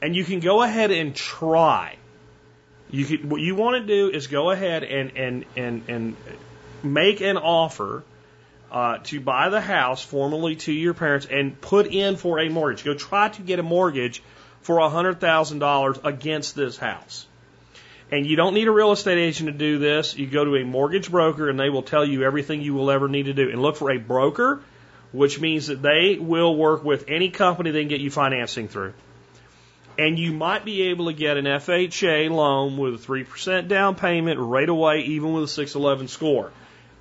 and you can go ahead and try. You could, what you want to do is go ahead and, and, and, and make an offer uh, to buy the house formally to your parents and put in for a mortgage. Go try to get a mortgage for $100,000 against this house. And you don't need a real estate agent to do this. You go to a mortgage broker and they will tell you everything you will ever need to do. And look for a broker, which means that they will work with any company they can get you financing through. And you might be able to get an FHA loan with a 3% down payment right away, even with a 611 score.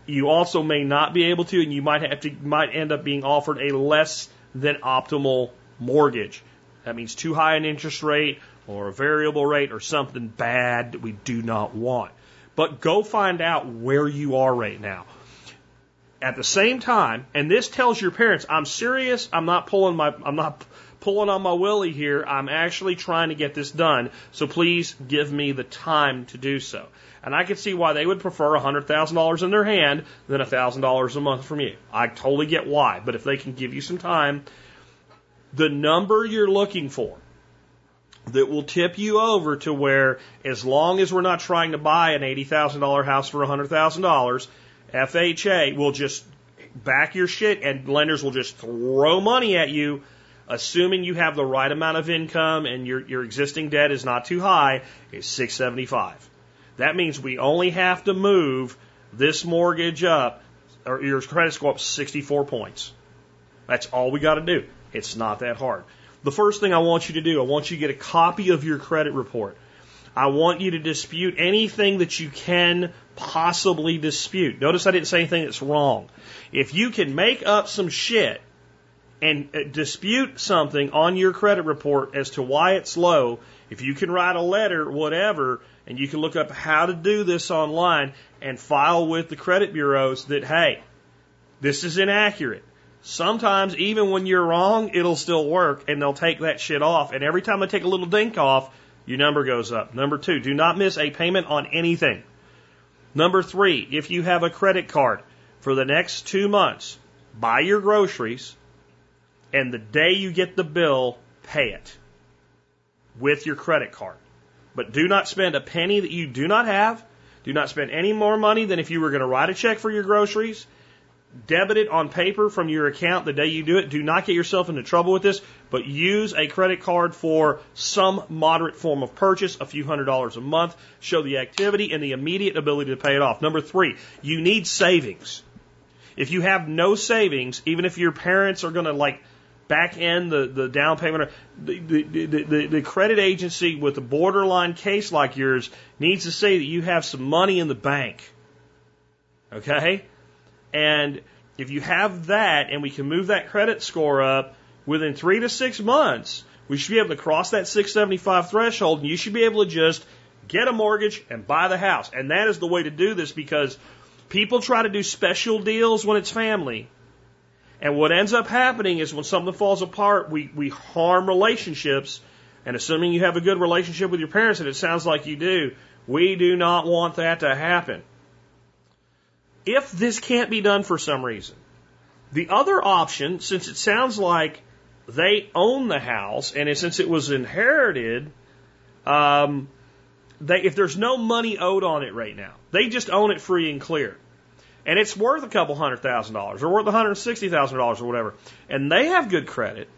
You also may not be able to, and you might have to, might end up being offered a less than optimal mortgage. That means too high an interest rate or a variable rate or something bad that we do not want. But go find out where you are right now. At the same time, and this tells your parents, I'm serious, I'm not pulling my, I'm not pulling on my willy here, I'm actually trying to get this done, so please give me the time to do so. And I can see why they would prefer $100,000 in their hand than $1,000 a month from you. I totally get why, but if they can give you some time, the number you're looking for that will tip you over to where, as long as we're not trying to buy an $80,000 house for $100,000, FHA will just back your shit and lenders will just throw money at you, assuming you have the right amount of income and your, your existing debt is not too high, is 675. That means we only have to move this mortgage up or your credits go up 64 points. That's all we got to do. It's not that hard. The first thing I want you to do, I want you to get a copy of your credit report. I want you to dispute anything that you can possibly dispute. Notice I didn't say anything that's wrong. If you can make up some shit and uh, dispute something on your credit report as to why it's low, if you can write a letter, whatever, and you can look up how to do this online and file with the credit bureaus that, hey, this is inaccurate. Sometimes, even when you're wrong, it'll still work and they'll take that shit off. And every time they take a little dink off, your number goes up. Number two, do not miss a payment on anything. Number three, if you have a credit card for the next two months, buy your groceries and the day you get the bill, pay it with your credit card. But do not spend a penny that you do not have. Do not spend any more money than if you were going to write a check for your groceries debit it on paper from your account the day you do it. Do not get yourself into trouble with this, but use a credit card for some moderate form of purchase, a few hundred dollars a month. Show the activity and the immediate ability to pay it off. Number three, you need savings. If you have no savings, even if your parents are going to like back end the, the down payment, the, the, the, the credit agency with a borderline case like yours needs to say that you have some money in the bank. Okay? And if you have that and we can move that credit score up within three to six months, we should be able to cross that 675 threshold and you should be able to just get a mortgage and buy the house. And that is the way to do this because people try to do special deals when it's family. And what ends up happening is when something falls apart, we, we harm relationships. And assuming you have a good relationship with your parents, and it sounds like you do, we do not want that to happen if this can't be done for some reason. The other option, since it sounds like they own the house and since it was inherited, um, they, if there's no money owed on it right now, they just own it free and clear. And it's worth a couple hundred thousand dollars or worth $160,000 or whatever. And they have good credit.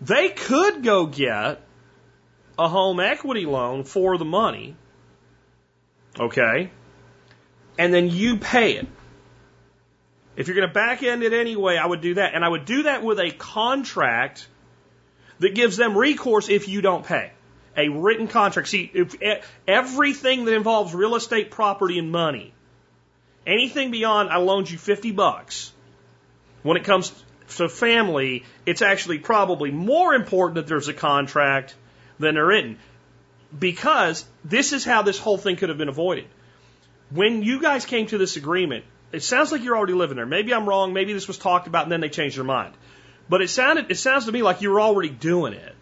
They could go get a home equity loan for the money. Okay and then you pay it. If you're going to back end it anyway, I would do that. And I would do that with a contract that gives them recourse if you don't pay. A written contract. See, if everything that involves real estate property and money, anything beyond I loaned you 50 bucks, when it comes to family, it's actually probably more important that there's a contract than there isn't. Because this is how this whole thing could have been avoided when you guys came to this agreement, it sounds like you're already living there. Maybe I'm wrong. Maybe this was talked about and then they changed their mind. But it sounded, it sounds to me like you were already doing it.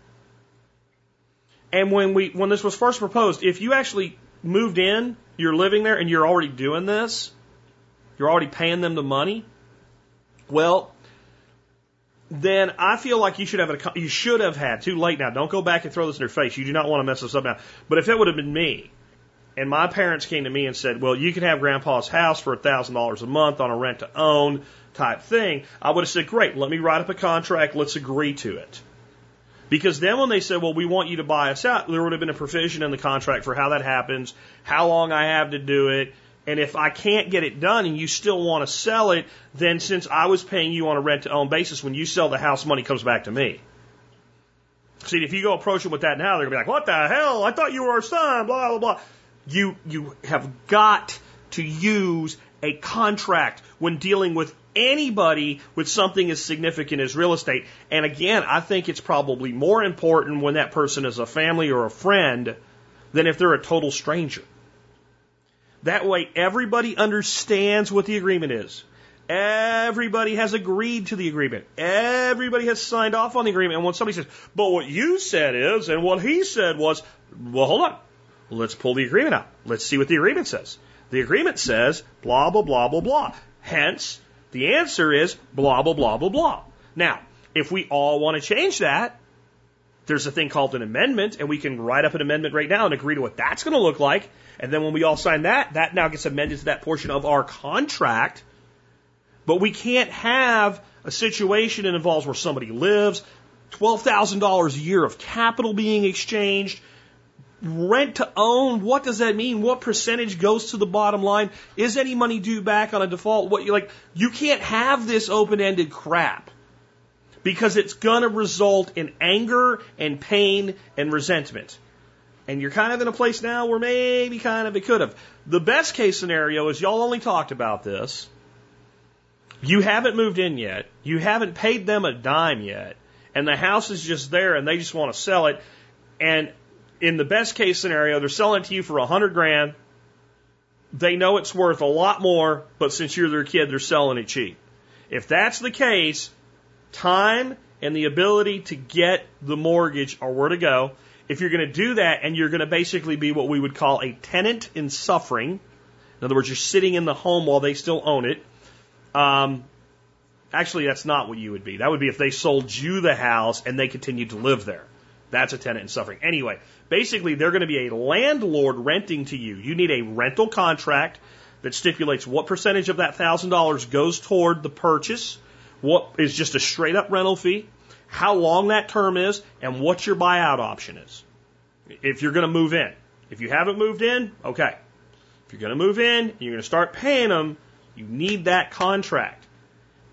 And when we, when this was first proposed, if you actually moved in, you're living there and you're already doing this, you're already paying them the money, well, then I feel like you should have a, you should have had, too late now, don't go back and throw this in their face. You do not want to mess this up now. But if it would have been me, and my parents came to me and said, well, you can have grandpa's house for a $1,000 a month on a rent to own type thing, I would have said, great, let me write up a contract, let's agree to it. Because then when they said, well, we want you to buy us out, there would have been a provision in the contract for how that happens, how long I have to do it, and if I can't get it done and you still want to sell it, then since I was paying you on a rent to own basis, when you sell the house, money comes back to me. See, if you go approach them with that now, they're going to be like, what the hell? I thought you were our son, blah, blah, blah. You, you have got to use a contract when dealing with anybody with something as significant as real estate. And again, I think it's probably more important when that person is a family or a friend than if they're a total stranger. That way, everybody understands what the agreement is. Everybody has agreed to the agreement. Everybody has signed off on the agreement. And when somebody says, but what you said is, and what he said was, well, hold on. Let's pull the agreement out. Let's see what the agreement says. The agreement says blah, blah, blah, blah, blah. Hence, the answer is blah, blah, blah, blah, blah. Now, if we all want to change that, there's a thing called an amendment, and we can write up an amendment right now and agree to what that's going to look like. And then when we all sign that, that now gets amended to that portion of our contract. But we can't have a situation that involves where somebody lives, $12,000 a year of capital being exchanged, rent to own, what does that mean? What percentage goes to the bottom line? Is any money due back on a default? What you like you can't have this open-ended crap. Because it's going to result in anger and pain and resentment. And you're kind of in a place now where maybe kind of it could have. The best case scenario is y'all only talked about this. You haven't moved in yet. You haven't paid them a dime yet. And the house is just there and they just want to sell it. And in the best case scenario, they're selling it to you for a hundred grand. They know it's worth a lot more, but since you're their kid, they're selling it cheap. If that's the case, time and the ability to get the mortgage are where to go. If you're going to do that and you're going to basically be what we would call a tenant in sufferance, in other words, you're sitting in the home while they still own it. Um, actually, that's not what you would be. That would be if they sold you the house and they continued to live there. That's a tenant in sufferance. Anyway, basically, they're going to be a landlord renting to you. You need a rental contract that stipulates what percentage of that $1,000 goes toward the purchase, what is just a straight up rental fee, how long that term is, and what your buyout option is. If you're going to move in. If you haven't moved in, okay. If you're going to move in, and you're going to start paying them, you need that contract.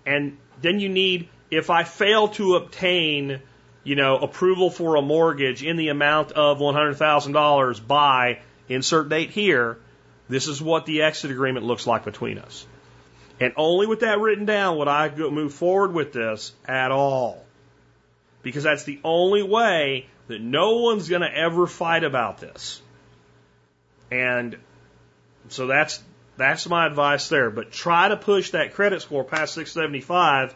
And then you need, if I fail to obtain you know, approval for a mortgage in the amount of $100,000 by insert date here, this is what the exit agreement looks like between us. And only with that written down would I move forward with this at all. Because that's the only way that no one's going to ever fight about this. And so that's that's my advice there. But try to push that credit score past 675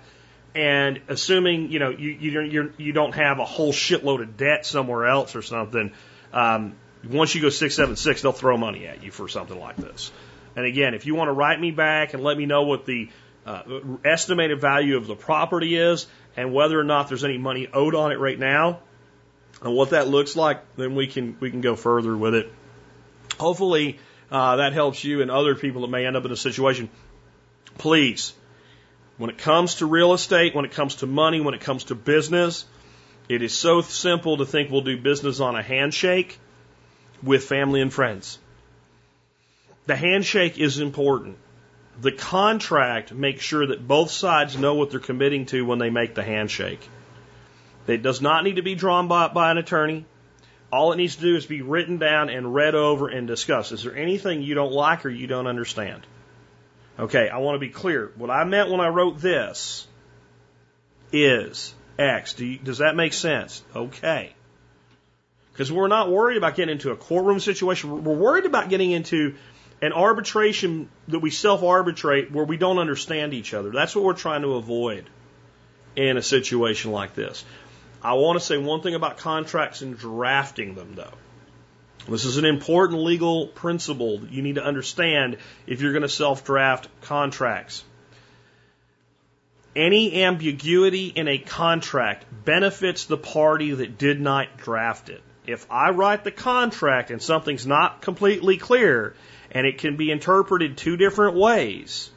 and assuming you know you you you're, you don't have a whole shitload of debt somewhere else or something, um, once you go six seven six, they'll throw money at you for something like this. And again, if you want to write me back and let me know what the uh, estimated value of the property is and whether or not there's any money owed on it right now and what that looks like, then we can we can go further with it. Hopefully, uh, that helps you and other people that may end up in a situation. Please when it comes to real estate, when it comes to money, when it comes to business, it is so simple to think we'll do business on a handshake with family and friends. The handshake is important. The contract makes sure that both sides know what they're committing to when they make the handshake. It does not need to be drawn by, by an attorney. All it needs to do is be written down and read over and discussed. Is there anything you don't like or you don't understand? Okay, I want to be clear. What I meant when I wrote this is X. Do you, does that make sense? Okay. Because we're not worried about getting into a courtroom situation. We're worried about getting into an arbitration that we self arbitrate where we don't understand each other. That's what we're trying to avoid in a situation like this. I want to say one thing about contracts and drafting them, though. This is an important legal principle that you need to understand if you're going to self draft contracts. Any ambiguity in a contract benefits the party that did not draft it. If I write the contract and something's not completely clear and it can be interpreted two different ways,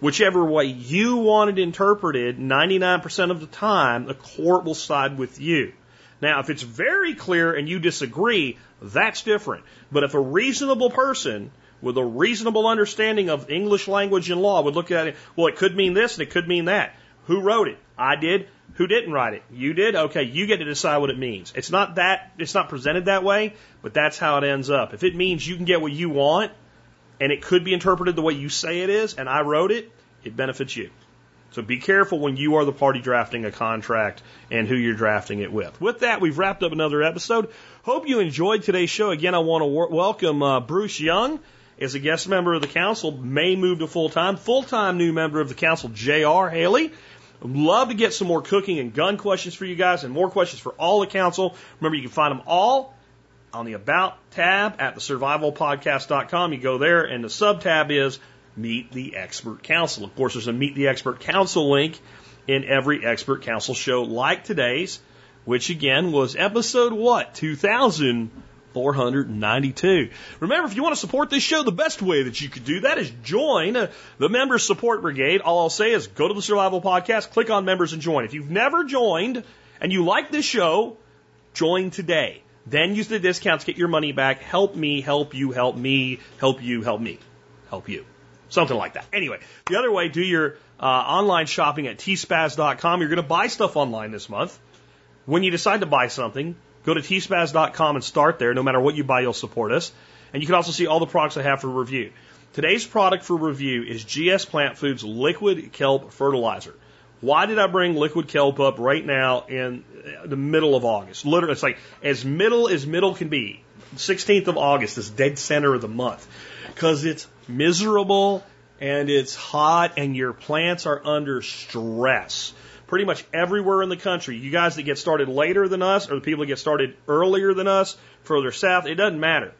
whichever way you want it interpreted, 99% of the time, the court will side with you. Now, if it's very clear and you disagree, that's different. But if a reasonable person with a reasonable understanding of English language and law would look at it, well, it could mean this and it could mean that. Who wrote it? I did. Who didn't write it? You did? Okay, you get to decide what it means. It's not that, it's not presented that way, but that's how it ends up. If it means you can get what you want and it could be interpreted the way you say it is and I wrote it, it benefits you. So be careful when you are the party drafting a contract and who you're drafting it with. With that, we've wrapped up another episode. Hope you enjoyed today's show. Again, I want to welcome uh, Bruce Young as a guest member of the council, may move to full time. Full time new member of the council, J.R. Haley. Love to get some more cooking and gun questions for you guys and more questions for all the council. Remember, you can find them all on the About tab at the survivalpodcast.com. You go there, and the sub tab is Meet the Expert Council. Of course, there's a Meet the Expert Council link in every Expert Council show like today's, which again was episode what? 2492. Remember, if you want to support this show, the best way that you could do that is join the Members Support Brigade. All I'll say is go to the Survival Podcast, click on Members and join. If you've never joined and you like this show, join today. Then use the discounts, get your money back. Help me, help you, help me, help you, help me, help you. Something like that. Anyway, the other way, do your uh, online shopping at tspaz.com. You're going to buy stuff online this month. When you decide to buy something, go to tspaz.com and start there. No matter what you buy, you'll support us. And you can also see all the products I have for review. Today's product for review is GS Plant Foods Liquid Kelp Fertilizer. Why did I bring liquid kelp up right now in the middle of August? Literally, it's like as middle as middle can be. 16th of August is dead center of the month because it's miserable and it's hot and your plants are under stress. Pretty much everywhere in the country, you guys that get started later than us or the people that get started earlier than us, further south, it doesn't matter.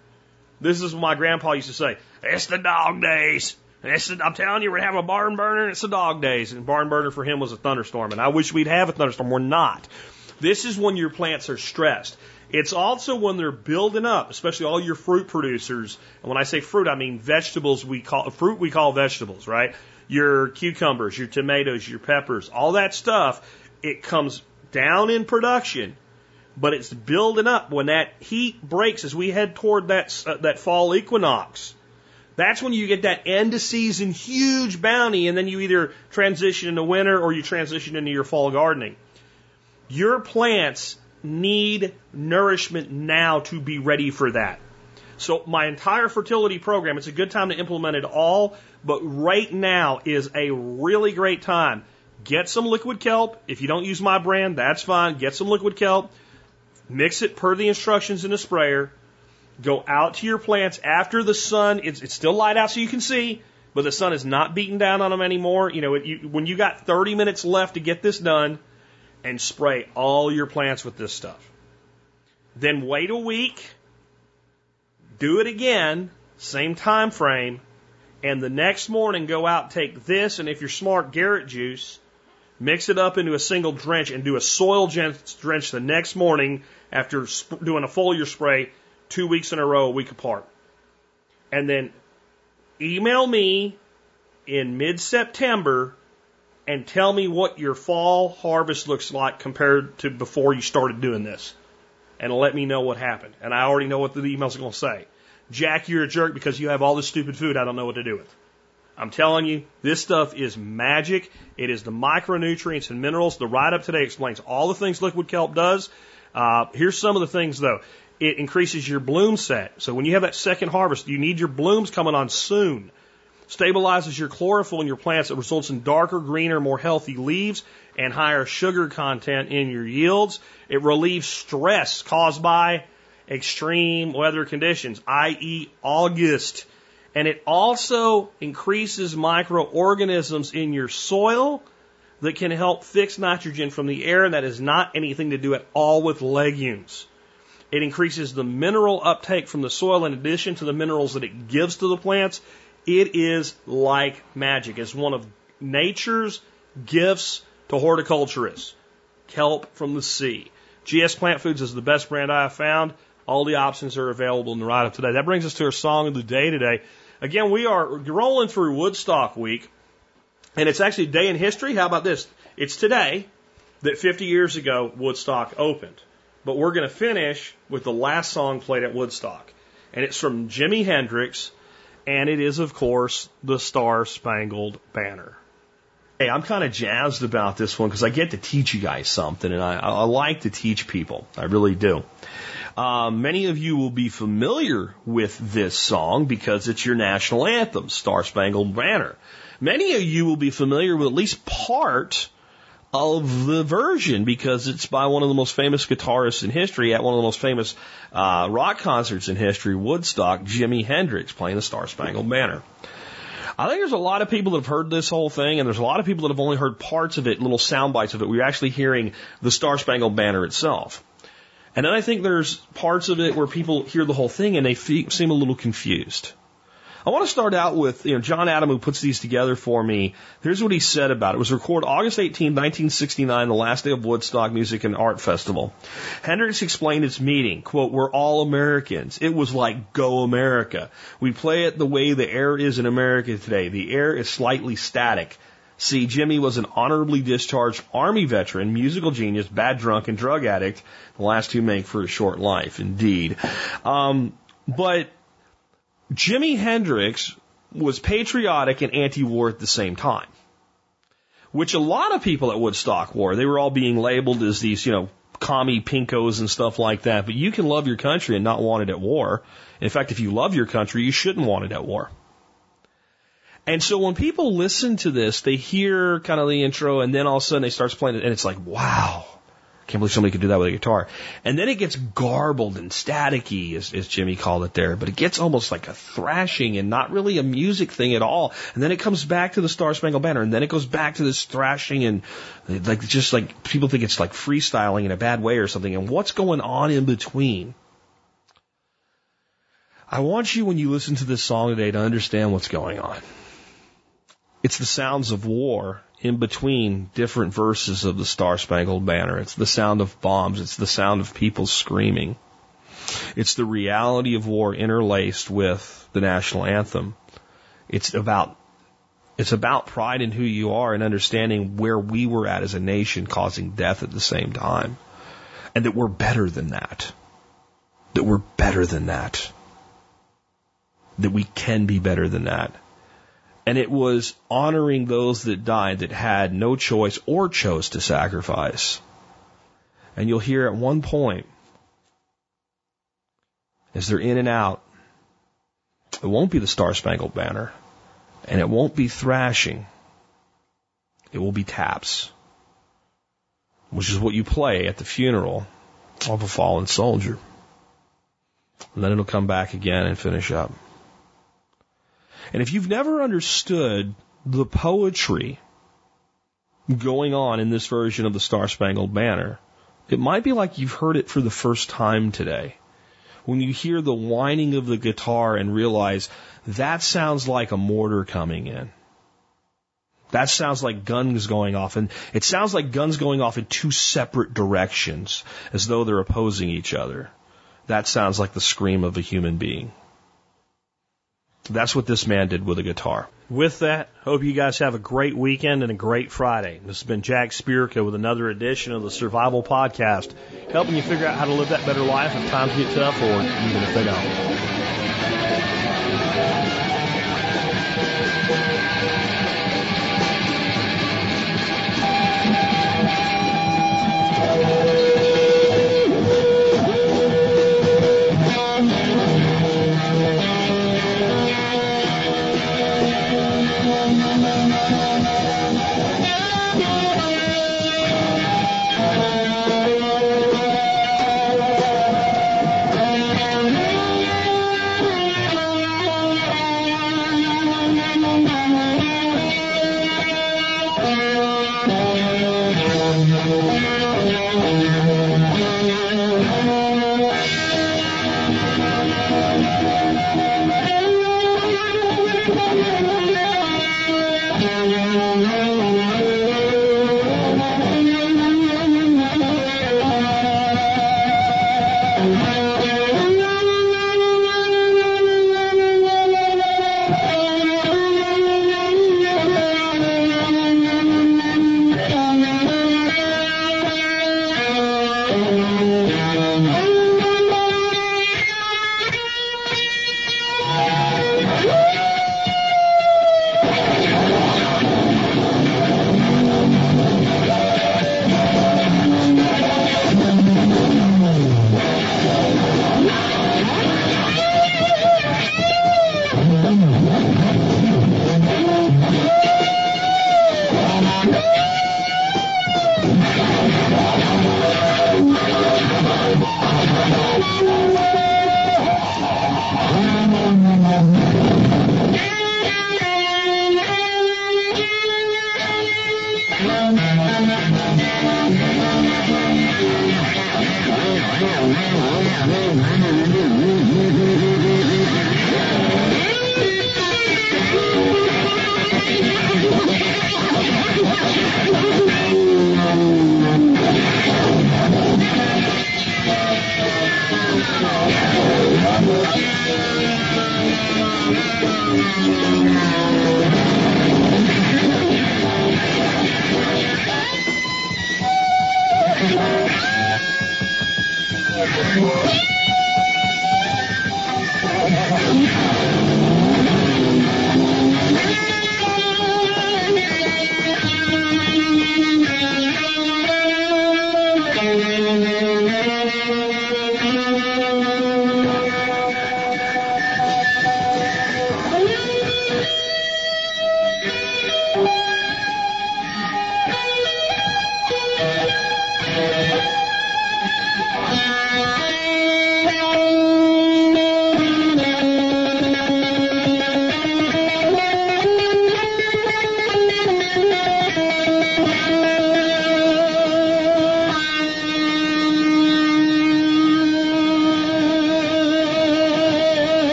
This is what my grandpa used to say. It's the dog days. I'm telling you, we're have a barn burner. It's the dog days, and barn burner for him was a thunderstorm. And I wish we'd have a thunderstorm. We're not. This is when your plants are stressed. It's also when they're building up, especially all your fruit producers. And when I say fruit, I mean vegetables. We call fruit. We call vegetables, right? Your cucumbers, your tomatoes, your peppers, all that stuff. It comes down in production, but it's building up when that heat breaks as we head toward that uh, that fall equinox. That's when you get that end of season huge bounty, and then you either transition into winter or you transition into your fall gardening. Your plants need nourishment now to be ready for that. So my entire fertility program, it's a good time to implement it all, but right now is a really great time. Get some liquid kelp. If you don't use my brand, that's fine. Get some liquid kelp. Mix it per the instructions in the sprayer. Go out to your plants after the sun. It's, it's still light out so you can see, but the sun is not beating down on them anymore. You know, it, you, when you got 30 minutes left to get this done, and spray all your plants with this stuff. Then wait a week, do it again, same time frame, and the next morning go out, take this, and if you're smart, Garrett juice, mix it up into a single drench and do a soil drench the next morning after doing a foliar spray two weeks in a row, a week apart. And then email me in mid September and tell me what your fall harvest looks like compared to before you started doing this. And let me know what happened. And I already know what the email's are going to say. Jack, you're a jerk because you have all this stupid food I don't know what to do with. I'm telling you, this stuff is magic. It is the micronutrients and minerals. The write up today explains all the things liquid kelp does. Uh, here's some of the things though. It increases your bloom set. So when you have that second harvest, you need your blooms coming on soon stabilizes your chlorophyll in your plants. It results in darker, greener, more healthy leaves and higher sugar content in your yields. It relieves stress caused by extreme weather conditions, i.e. August. And it also increases microorganisms in your soil that can help fix nitrogen from the air. And that has not anything to do at all with legumes. It increases the mineral uptake from the soil in addition to the minerals that it gives to the plants. It is like magic. It's one of nature's gifts to horticulturists. Kelp from the sea. GS Plant Foods is the best brand I have found. All the options are available in the write up today. That brings us to our song of the day today. Again, we are rolling through Woodstock week, and it's actually a day in history. How about this? It's today that 50 years ago Woodstock opened. But we're going to finish with the last song played at Woodstock. And it's from Jimi Hendrix and it is, of course, the Star Spangled Banner. Hey, I'm kind of jazzed about this one because I get to teach you guys something, and I, I like to teach people. I really do. Um, many of you will be familiar with this song because it's your national anthem, Star Spangled Banner. Many of you will be familiar with at least part of the version because it's by one of the most famous guitarists in history at one of the most famous uh, rock concerts in history, Woodstock, Jimi Hendrix playing the Star Spangled Banner. I think there's a lot of people that have heard this whole thing, and there's a lot of people that have only heard parts of it, little sound bites of it. We're actually hearing the Star Spangled Banner itself. And then I think there's parts of it where people hear the whole thing and they seem a little confused. I want to start out with, you know, John Adam, who puts these together for me. Here's what he said about it. It was recorded August 18, 1969, the last day of Woodstock Music and Art Festival. Hendrix explained its meaning, quote, we're all Americans. It was like Go America. We play it the way the air is in America today. The air is slightly static. See, Jimi was an honorably discharged Army veteran, musical genius, bad drunk, and drug addict. The last two make for a short life, indeed. Um, but Jimi Hendrix was patriotic and anti-war at the same time, which a lot of people at Woodstock were. They were all being labeled as these, you know, commie pinkos and stuff like that. But you can love your country and not want it at war. In fact, if you love your country, you shouldn't want it at war. And so when people listen to this, they hear kind of the intro and then all of a sudden they start playing it and it's like, wow, can't believe somebody could do that with a guitar. And then it gets garbled and staticky, as, as Jimi called it there, but it gets almost like a thrashing and not really a music thing at all. And then it comes back to the Star Spangled Banner and then it goes back to this thrashing and like just like people think it's like freestyling in a bad way or something. And what's going on in between? I want you when you listen to this song today to understand what's going on. It's the sounds of war in between different verses of the Star Spangled Banner. It's the sound of bombs. It's the sound of people screaming. It's the reality of war interlaced with the national anthem. It's about it's about pride in who you are and understanding where we were at as a nation causing death at the same time. And that we're better than that. That we're better than that. That we can be better than that. And it was honoring those that died that had no choice or chose to sacrifice. And you'll hear at one point, as they're in and out, it won't be the Star Spangled Banner, and it won't be thrashing. It will be taps, which is what you play at the funeral of a fallen soldier. And then it'll come back again and finish up. And if you've never understood the poetry going on in this version of the Star Spangled Banner, it might be like you've heard it for the first time today. When you hear the whining of the guitar and realize that sounds like a mortar coming in. That sounds like guns going off, and it sounds like guns going off in two separate directions, as though they're opposing each other. That sounds like the scream of a human being. That's what this man did with a guitar. With that, hope you guys have a great weekend and a great Friday. This has been Jack Spirko with another edition of the Survival Podcast, helping you figure out how to live that better life if times get tough or even if they don't.